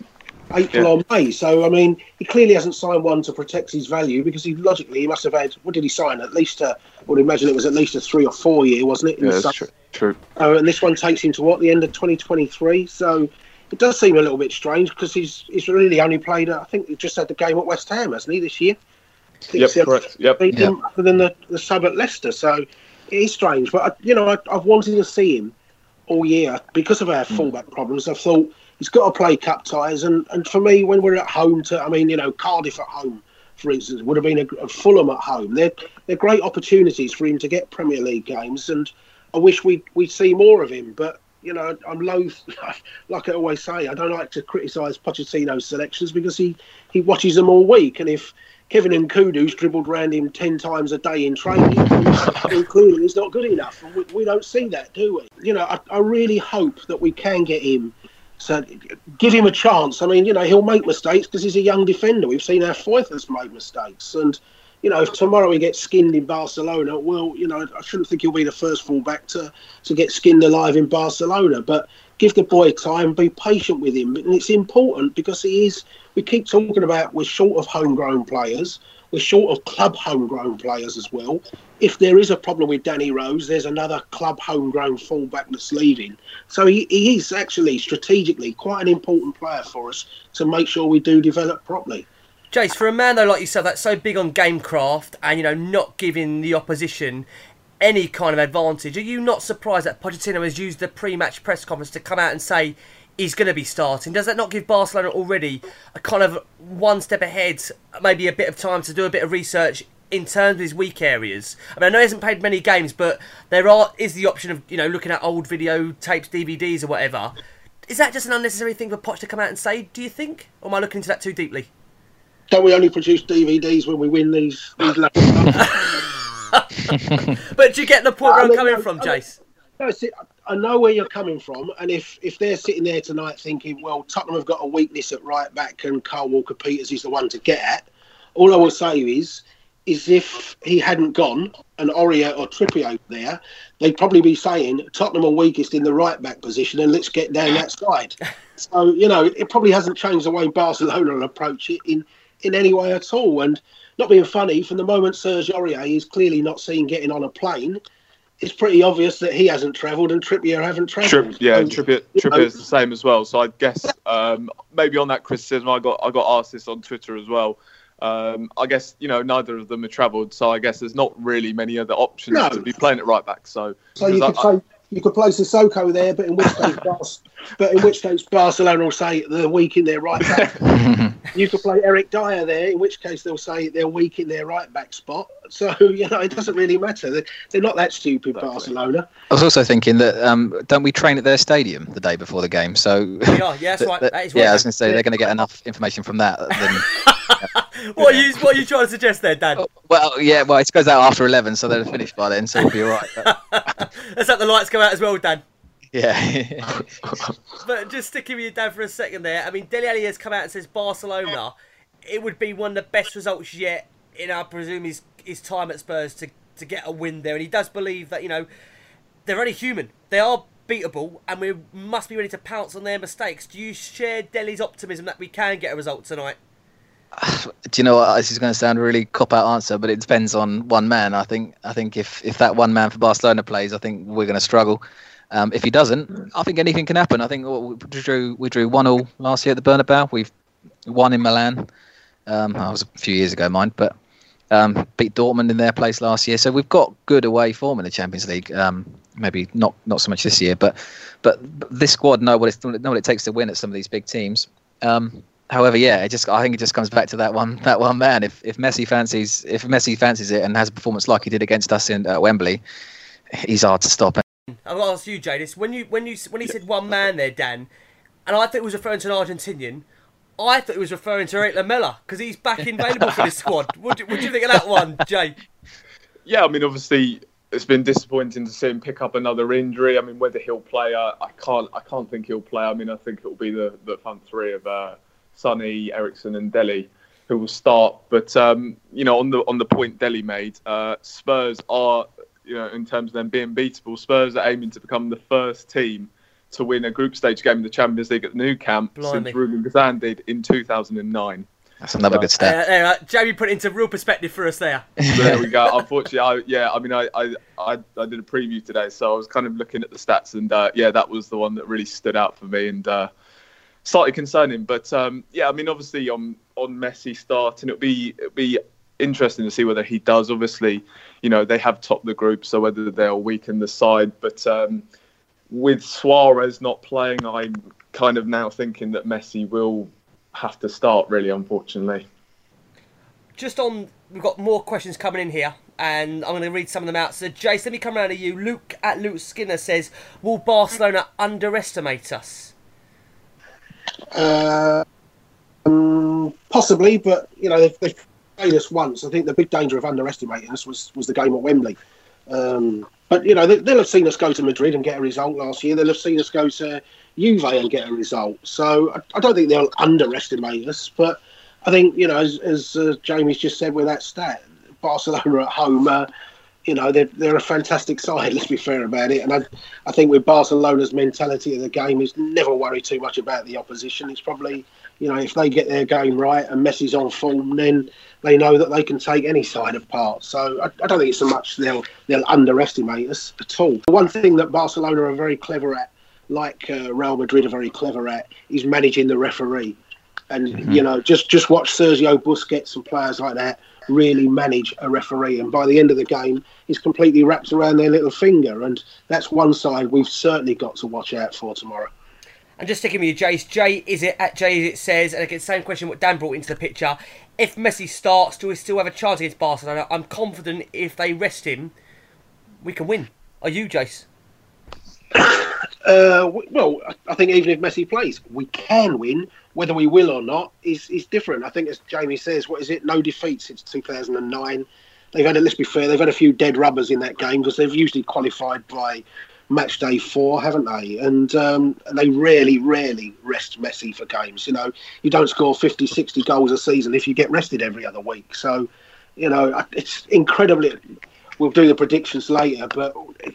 April or May. So I mean, he clearly hasn't signed one to protect his value because he logically he must have had. What did he sign? At least a, I would imagine it was at least a three or four year, wasn't it? in Yeah, the that's true. True. Oh, and this one takes him to what the end of 2023. So it does seem a little bit strange because he's he's really only played. uh, I think he just had the game at West Ham, hasn't he, this year? I Yep, correct. Yep. beat other than the, the sub at Leicester. So it is strange, but I, you know I, I've wanted to see him all year because of our fullback problems. I thought he's got to play cup ties, and, and for me, when we're at home, to I mean, you know, Cardiff at home, for instance, would have been a, a Fulham at home. They're they're great opportunities for him to get Premier League games, and I wish we we'd see more of him, but. You know, I'm loath, <laughs> like I always say, I don't like to criticise Pochettino's selections because he, he watches them all week. And if Kevin and Kudu's dribbled round him 10 times a day in training, clearly he's not good enough. We, we don't see that, do we? You know, I, I really hope that we can get him. So give him a chance. I mean, you know, he'll make mistakes because he's a young defender. We've seen our Foyth has made mistakes. And, you know, if tomorrow he gets skinned in Barcelona, well, you know, I shouldn't think he'll be the first fullback to, to get skinned alive in Barcelona. But give the boy time, be patient with him. And it's important because he is, we keep talking about we're short of homegrown players. We're short of club homegrown players as well. If there is a problem with Danny Rose, there's another club homegrown fullback that's leaving. So he, he is actually strategically quite an important player for us to make sure we do develop properly. Jace, for a man though like yourself that's so big on gamecraft and you know not giving the opposition any kind of advantage, are you not surprised that Pochettino has used the pre-match press conference to come out and say he's going to be starting? Does that not give Barcelona already a kind of one step ahead, maybe a bit of time to do a bit of research in terms of his weak areas? I mean, I know he hasn't played many games, but there are is the option of you know looking at old video tapes, DVDs, or whatever. Is that just an unnecessary thing for Poch to come out and say? Do you think, or am I looking into that too deeply? Don't we only produce DVDs when we win these? these <laughs> <laughs> But do you get the point where uh, I'm mean, coming from, Jace? No, see, I know where you're coming from, and if if they're sitting there tonight thinking, well, Tottenham have got a weakness at right back, and Kyle Walker Peters is the one to get at, all I will say is, is if he hadn't gone and Aurier or Trippier there, they'd probably be saying Tottenham are weakest in the right back position, and let's get down that side. <laughs> So you know, it probably hasn't changed the way Barcelona approach it in in any way at all. And not being funny, from the moment Serge Aurier is clearly not seen getting on a plane, it's pretty obvious that he hasn't travelled and Trippier haven't travelled. Trip, yeah, And, Trippier, you know, Trippier's the same as well. So I guess um, maybe on that criticism, I got I got asked this on Twitter as well. Um, I guess you know neither of them have travelled, so I guess there's not really many other options No. to be playing at right back. So, So you could I- say you could play Sissoko there, but in which case, <laughs> Bar- but in which case Barcelona will say they're weak in their right back. <laughs> you could play Eric Dier there, in which case they'll say they're weak in their right back spot. So <laughs> you know it doesn't really matter. They're, they're not that stupid, Barcelona. I was also thinking that um, don't we train at their stadium the day before the game? So We are, yeah, that's right. That is right, yeah, I was going to say they're going to get enough information from that. Than, <laughs> What are you What are you trying to suggest there, Dan? Oh, well, yeah, well, it goes out after eleven, so they're finished by then, so we'll be all right. <laughs> Let's let the lights go out as well, Dan. yeah, <laughs> But just sticking with you, Dan, for a second there. I mean, Dele Alli has come out and says Barcelona. It would be one of the best results yet in, I presume, his his time at Spurs to to get a win there. And he does believe that you know they're only human. They are beatable, and we must be ready to pounce on their mistakes. Do you share Dele's optimism that we can get a result tonight? <sighs> do you know what? This is going to sound a really cop out answer, but it depends on one man. I think I think if if that one man for Barcelona plays, I think we're going to struggle. Um, if he doesn't, I think anything can happen. I think we drew we drew one all last year at the Bernabeu. We've won in Milan. Um, that was a few years ago, mind, but um, beat Dortmund in their place last year. So we've got good away form in the Champions League. Um, maybe not not so much this year, but but this squad know what it's know what it takes to win at some of these big teams. Um, however, yeah, it just I think it just comes back to that one that one man. If if Messi fancies if Messi fancies it and has a performance like he did against us in uh, Wembley, he's hard to stop. I'll ask you, Jadis. When you when you when he said one man there, Dan, and I thought he was referring to an Argentinian. I thought he was referring to Erik Lamela because he's back <laughs> available for this squad. What do, what do you think of that one, Jay? yeah, I mean, obviously, it's been disappointing to see him pick up another injury. I mean, whether he'll play, uh, I can't, I can't think he'll play. I mean, I think it'll be the the front three of uh, Sonny, Eriksen, and Dele who will start. But um, you know, on the on the point Dele made, uh, Spurs are, you know, in terms of them being beatable, Spurs are aiming to become the first team to win a group stage game in the Champions League at the Nou Camp Blimey. since Rubin Kazan did in 2009. That's another good Uh, stat. there, uh, Jamie put it into real perspective for us there. <laughs> there we go. Unfortunately, I, yeah, I mean, I, I, I, I did a preview today, so I was kind of looking at the stats, and uh, yeah, that was the one that really stood out for me and uh, slightly concerning. But um, yeah, I mean, obviously on on Messi starting, it'll be it'll be interesting to see whether he does. Obviously, you know, they have topped the group, so whether they'll weaken the side, but um, with Suarez not playing, I'm kind of now thinking that Messi will have to start. Really, unfortunately. Just on, we've got more questions coming in here, and I'm going to read some of them out. So, Jace, let me come around to you. Luke at Luke Skinner says, "Will Barcelona underestimate us?" Uh, um, possibly, but you know they've, they've played us once. I think the big danger of underestimating us was was the game at Wembley. Um, but you know they, they'll have seen us go to Madrid and get a result last year. They'll have seen us go to Juve and get a result. So I, I don't think they'll underestimate us. But I think you know as, as uh, Jamie's just said with that stat, Barcelona at home. Uh, you know they're, they're a fantastic side. <laughs> Let's be fair about it. And I, I think with Barcelona's mentality of the game is never worry too much about the opposition. It's probably you know if they get their game right and Messi's on form, then they know that they can take any side apart. So I, I don't think it's so much they'll they'll underestimate us at all. One thing that Barcelona are very clever at, like uh, Real Madrid are very clever at, is managing the referee. And you know, just just watch Sergio Busquets and players like that really manage a referee. And by the end of the game, he's completely wrapped around their little finger. And that's one side we've certainly got to watch out for tomorrow. And just sticking with you, Jace. Jay, is it at Jay? It says, and again, same question what Dan brought into the picture. If Messi starts, do we still have a chance against Barcelona? I'm confident if they rest him, we can win. Are you, Jace? <coughs> Uh, well, I- I think even if Messi plays, we can win. Whether we will or not is is different. I think, as Jamie says, what is it? No defeat since 2009. They've had, a, let's be fair, they've had a few dead rubbers in that game because they've usually qualified by match day four, haven't they? And um, they rarely, rarely rest Messi for games. You know, you don't score 50, 60 goals a season if you get rested every other week. So, you know, it's incredibly. We'll do the predictions later, but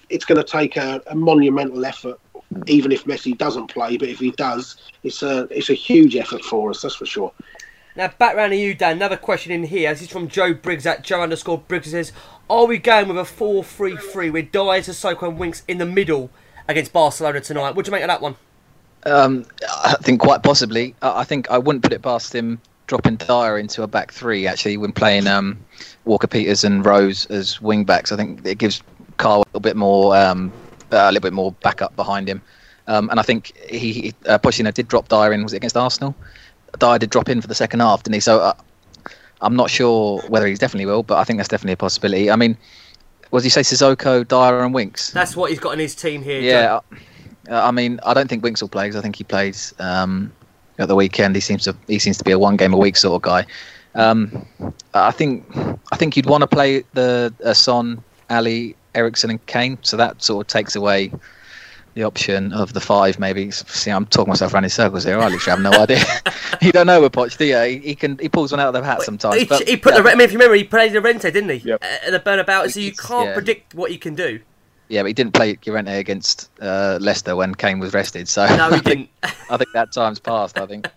it's going to take a, a monumental effort, even if Messi doesn't play. But if he does, it's a it's a huge effort for us. That's for sure. Now back round to you, Dan. Another question in here. This is from Joe Briggs at Joe underscore Briggs. He says, "Are we going with a 4-3-3 with Dier, Sissoko, and Winks in the middle against Barcelona tonight?" What do you make of that one? Um, I think quite possibly. I I think I wouldn't put it past him dropping Dier into a back three actually when playing um, Walker Peters and Rose as wing backs. I think it gives Kyle a little bit more um, a little bit more backup behind him. Um, and I think he, he uh, Pochettino did drop Dier in. Was it against Arsenal? Dier did drop in for the second half, didn't he? So uh, I'm not sure whether he's definitely will, but I think that's definitely a possibility. I mean, was he say Sissoko, Dier, and Winks? That's what he's got in his team here. Yeah, uh, I mean, I don't think Winks will play because I think he plays um, at the weekend. He seems to he seems to be a one game a week sort of guy. Um, I think I think you'd want to play the uh, Son, Alli, Eriksen, and Kane. So that sort of takes away the option of the five. Maybe see, I'm talking myself around in circles here. I literally have no <laughs> idea. <laughs> you don't know with Poch, do you? He, he can he pulls one out of the hat sometimes. He, but, he put yeah, the. I mean, if you remember, he played Llorente, didn't he? Yep. At the Bernabeu, so you can't yeah. predict what he can do. Yeah, but he didn't play Llorente against uh, Leicester when Kane was rested. So No, he <laughs> I think, didn't. I think that time's passed. I think.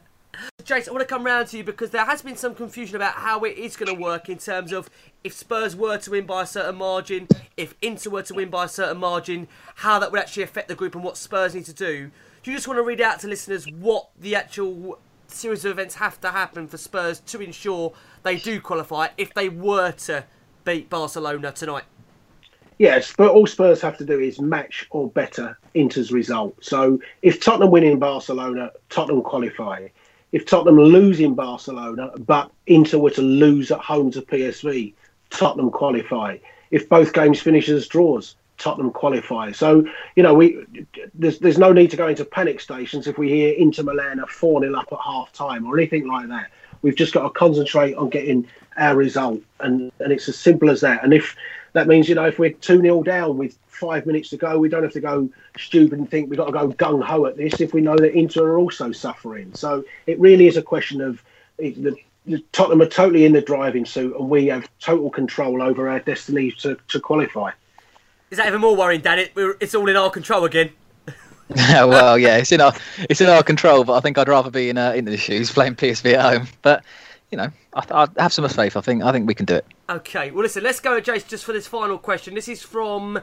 Jason, I want to come round to you because there has been some confusion about how it is going to work in terms of if Spurs were to win by a certain margin, if Inter were to win by a certain margin, how that would actually affect the group and what Spurs need to do. Do you just want to read out to listeners what the actual series of events have to happen for Spurs to ensure they do qualify if they were to beat Barcelona tonight? Yes, but all Spurs have to do is match or better Inter's result. So if Tottenham win in Barcelona, Tottenham qualify. If Tottenham lose in Barcelona, but Inter were to lose at home to PSV, Tottenham qualify. If both games finish as draws, Tottenham qualify. So you know we there's there's no need to go into panic stations if we hear Inter Milan are four 0 up at half time or anything like that. We've just got to concentrate on getting our result, and and it's as simple as that. And if that means you know if we're two 0 down with five minutes to go, we don't have to go stupid and think we've got to go gung ho at this. If we know that Inter are also suffering, so it really is a question of it, the, the Tottenham are totally in the driving suit, and we have total control over our destiny to, to qualify. Is that even more worrying, Dan? It, we're, it's all in our control again. <laughs> well, yeah, it's in our it's in our control, but I think I'd rather be in uh, Inter's shoes playing PSV at home. But you know, I, I have some faith. I think I think we can do it. Okay, well, listen, let's go with Jace just for this final question. This is from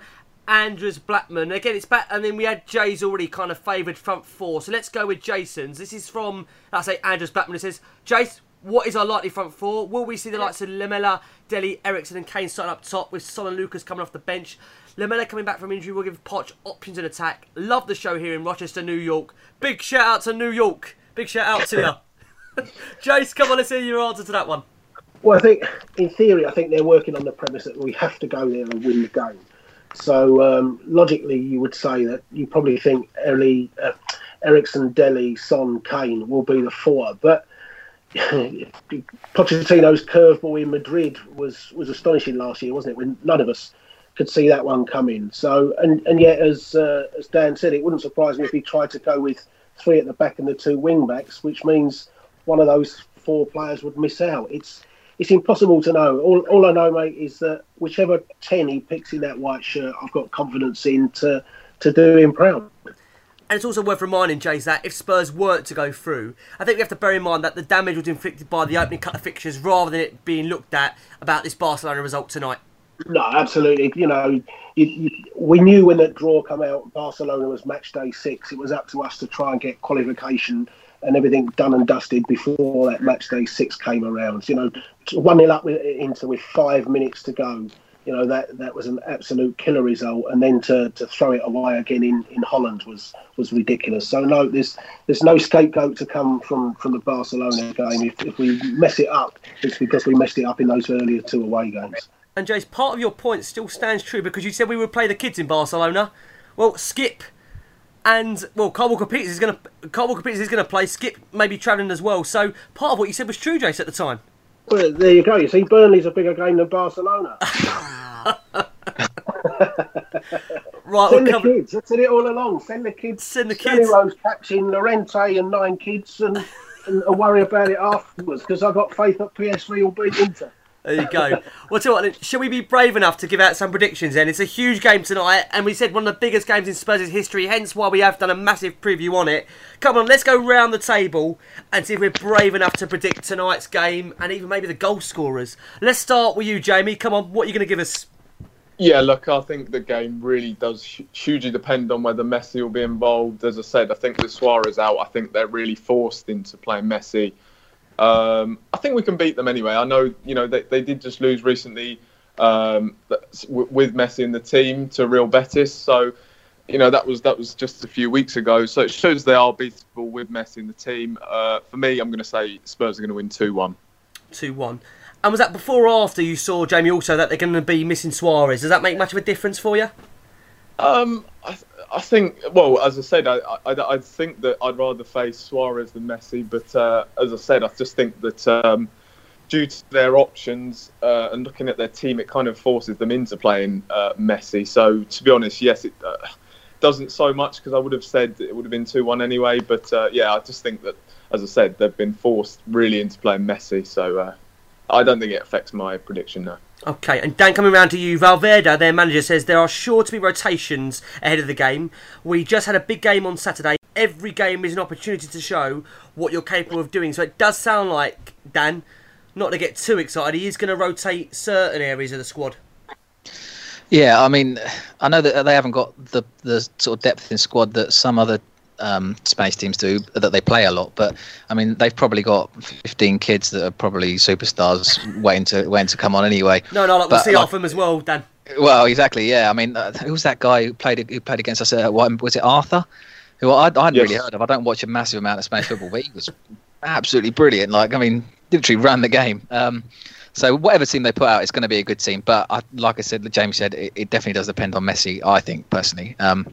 Andrews Blackman. Again, it's back, and then we had Jay's already kind of favoured front four. So let's go with Jason's. This is from, I say, Andrews Blackman. It says, Jace, what is our likely front four? Will we see the likes of Lamela, Dele, Eriksen, and Kane starting up top with Son and Lucas coming off the bench? Lamela coming back from injury will give Poch options in attack. Love the show here in Rochester, New York. Big shout out to New York. Big shout out to you. <laughs> Jace, come on, let's hear your answer to that one. Well, I think in theory, I think they're working on the premise that we have to go there and win the game. So um, logically, you would say that you probably think Eli, uh, Eriksen, Dele, Son, Kane will be the four, but. <laughs> Pochettino's curveball in Madrid was, was astonishing last year, wasn't it? When none of us could see that one coming. So, and, and yet, as uh, as Dan said, it wouldn't surprise me if he tried to go with three at the back and the two wing backs, which means one of those four players would miss out. It's it's impossible to know. All, all I know, mate, is that whichever ten he picks in that white shirt, I've got confidence in to to do him proud. And it's also worth reminding, Jays, that if Spurs weren't to go through, I think we have to bear in mind that the damage was inflicted by the opening cut of fixtures rather than it being looked at about this Barcelona result tonight. No, absolutely. You know, you, you, we knew when that draw come out, Barcelona was match day six. It was up to us to try and get qualification and everything done and dusted before that match day six came around. You know, one nil up with, Inter with five minutes to go. You know that that was an absolute killer result, and then to, to throw it away again in, in Holland was was ridiculous. So no, there's there's no scapegoat to come from, from the Barcelona game. If, if we mess it up, it's because we messed it up in those earlier two away games. And Jace, part of your point still stands true because you said we would play the kids in Barcelona. Well, Skip and well, Kyle Walker Peters is going to Kyle Walker Peters is going to play. Skip maybe travelling as well. So part of what you said was true, Jace, at the time. Well, there you go. You see, Burnley's a bigger game than Barcelona. <laughs> <laughs> right, send the kids. I said it all along. Send the kids. Send the kids. Rose catching Llorente and nine kids, and, and, and worry about it afterwards because I've got faith that PSV will beat Inter. There you go. well, tell what, shall we be brave enough to give out some predictions then? It's a huge game tonight, and we said one of the biggest games in Spurs' history, hence why we have done a massive preview on it. Come on, let's go round the table and see if we're brave enough to predict tonight's game and even maybe the goal scorers. Let's start with you, Jamie. Come on, what are you going to give us? Yeah, look, I think the game really does hugely depend on whether Messi will be involved. As I said, I think with Suarez out, I think they're really forced into playing Messi. Um, I think we can beat them anyway. I know, you know, they, they did just lose recently um, with Messi in the team to Real Betis, so you know that was that was just a few weeks ago. So it shows they are beatable with Messi in the team. Uh, for me, I'm going to say Spurs are going to win two one. 2 1. And was that before or after you saw, Jamie, also that they're going to be missing Suarez? Does that make much of a difference for you? Um, I, think. Well, as I said, I, I, I think that I'd rather face Suarez than Messi. But uh, as I said, I just think that um, due to their options uh, and looking at their team, it kind of forces them into playing uh, Messi. So to be honest, yes, it uh, doesn't so much because I would have said it would have been two one anyway. But uh, yeah, I just think that, as I said, they've been forced really into playing Messi. So uh, I don't think it affects my prediction now. Okay, and Dan, coming round to you, Valverde, their manager, says there are sure to be rotations ahead of the game. We just had a big game on Saturday. Every game is an opportunity to show what you're capable of doing. So it does sound like, Dan, not to get too excited, he is going to rotate certain areas of the squad. Yeah, I mean, I know that they haven't got the the sort of depth in squad that some other um, Spanish teams do, that they play a lot. But I mean, they've probably got 15 kids that are probably superstars waiting to waiting to come on anyway. No, no, like, we'll see like, off them as well, Dan. Well, exactly. Yeah, I mean, uh, who was that guy who played who played against us? Uh, what, was it Arthur? Who I, I hadn't Yes. really heard of. I don't watch a massive amount of Spanish football, but he was absolutely brilliant. Like, I mean, literally ran the game. Um, so whatever team they put out, it's going to be a good team. But I, like I said, James said, it, it definitely does depend on Messi. I think personally. Um,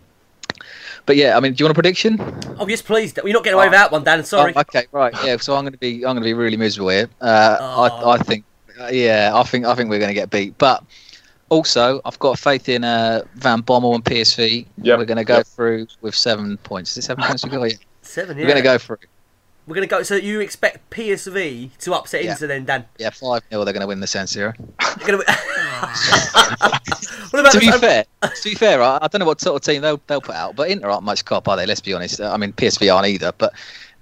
but yeah, I mean, do you want a prediction? Oh, yes, please. You're not getting away with that one, Dan. Sorry. Oh, okay, right. Yeah, so I'm going to be I'm going to be really miserable here. Uh, I, I think, uh, yeah, I think I think we're going to get beat. But also, I've got faith in uh, Van Bommel and PSV. Yep, We're going to go yep. through with seven points. Is it seven points we got? Yeah. Seven, yeah. We're going to go through. We're going to go. So you expect PSV to upset Yeah. Inter then, Dan? Yeah, five 0 They're going to win the San Siro. You're gonna... <laughs> what about to be fair, to be fair, I, I don't know what sort of team they'll they'll put out, but Inter aren't much cop, are they? Let's be honest. I mean, PSV aren't either. But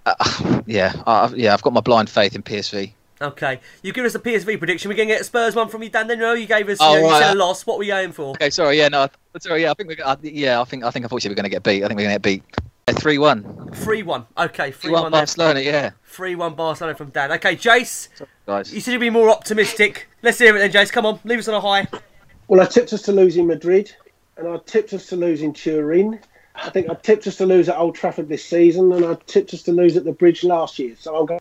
uh, <sighs> yeah, I, yeah, I've got my blind faith in PSV. Okay, you give us a PSV prediction. We're going to get a Spurs one from you, Dan. Then no, you gave us. Oh, you, know, you said a loss. What were you going for? Okay, sorry. Yeah, no, sorry. Yeah, I think we're. Uh, yeah, I think I think unfortunately we're going to get beat. I think we're going to get beat. Three one. Three one. Okay, three Three one one. Barcelona. Yeah, Three one Barcelona from Dan. Okay, Jace. guys. You said you'd be more optimistic. Let's hear it then, Jace. Come on, leave us on a high. Well, I tipped us to lose in Madrid, and I tipped us to lose in Turin. I think I tipped us to lose at Old Trafford this season, and I tipped us to lose at the Bridge last year. So I'm going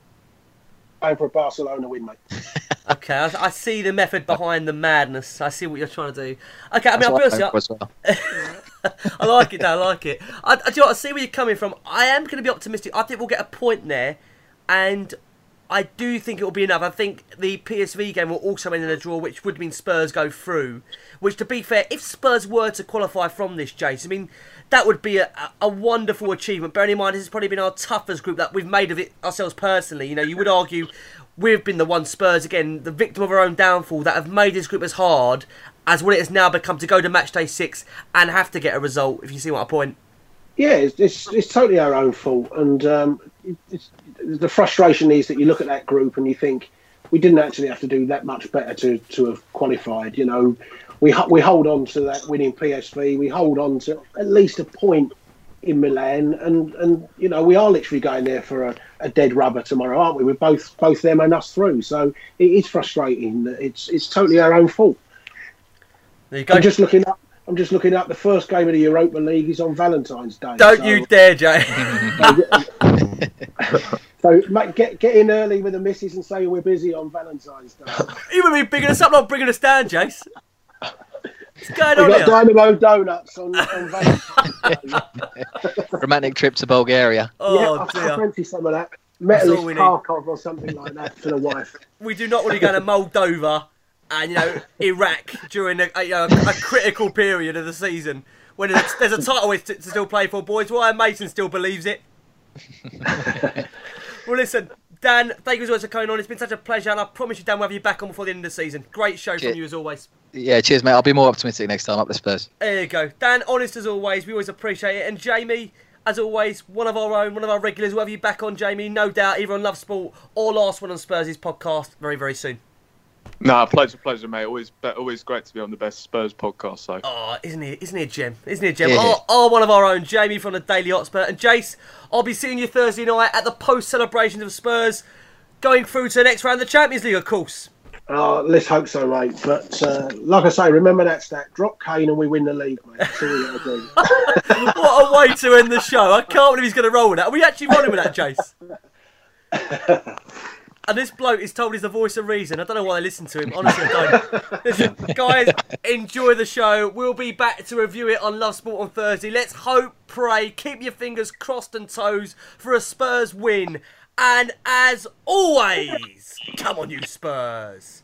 for a Barcelona win, mate. <laughs> Okay, I, I see the method behind the madness. I see what you're trying to do. Okay, I mean, I'll what be honest. I as well. <laughs> I like it, Dan. I like it. I, I, do you know I see where you're coming from. I am going to be optimistic. I think we'll get a point there, and I do think it will be enough. I think the PSV game will also end in a draw, which would mean Spurs go through. Which, to be fair, if Spurs were to qualify from this, Jace, I mean, that would be a, a wonderful achievement. Bearing in mind, this has probably been our toughest group that we've made of it ourselves personally. You know, you would <laughs> argue we've been the one Spurs, again, the victim of our own downfall, that have made this group as hard as what it has now become to go to match day six and have to get a result, if you see what I point. Yeah, it's, it's, it's totally our own fault, and um, it, it's, the frustration is that you look at that group and you think we didn't actually have to do that much better to, to have qualified. You know, we we hold on to that winning PSV, we hold on to at least a point in Milan, and, and you know we are literally going there for a, a dead rubber tomorrow, aren't we? We're both both them and us through, so it is frustrating. It's it's totally our own fault. There you go. I'm just looking up. I'm just looking up. The first game of the Europa League is on Valentine's Day. Don't so- you dare, Jay. <laughs> <laughs> So, mate, get get in early with the missus and say we're busy on Valentine's Day. you would be bringing us up, not bringing us down, Jace. What's going We've on got here? Dynamo Donuts on, on Valentine's <laughs> <laughs> Romantic trip to Bulgaria. Oh, yeah, I, I dear. fancy some of that. Metalist we. Kharkov or something like that for the wife. <laughs> We do not want to go to Moldova and, you know, Iraq during a, a, you know, a critical period of the season when there's, there's a title to, to still play for, boys. Why Mason still believes it. well, listen, Dan, thank you as always for coming on. It's been such a pleasure, and I promise you, Dan, we'll have you back on before the end of the season. Great show Cheers. from you as always. Yeah, cheers, mate. I'll be more optimistic next time up the Spurs. There you go. Dan, honest as always. We always appreciate it. And Jamie, as always, one of our own, one of our regulars. We'll have you back on, Jamie, no doubt, either on Love Sport or last one on Spurs' podcast very, very soon. No, pleasure, pleasure, mate. Always, always great to be on the best Spurs podcast. So, oh, isn't he? Isn't he a gem? Isn't he a gem? Yeah. Our, our one of our own, Jamie from the Daily Hotspur, and Jace. I'll be seeing you Thursday night at the post celebrations of Spurs, going through to the next round of the Champions League, of course. Oh, let's hope so, mate. But uh, like I say, remember that stat: drop Kane and we win the league, mate. That's all we got to do. <laughs> what a way to end the show! I can't believe he's going to roll with that. Are we actually rolling with that, Jace? <laughs> And this bloke is told he's the voice of reason. I don't know why I listen to him. Honestly, I don't. Guys, enjoy the show. We'll be back to review it on Love Sport on Thursday. Let's hope, pray, keep your fingers crossed and toes for a Spurs win. And as always, come on, you Spurs.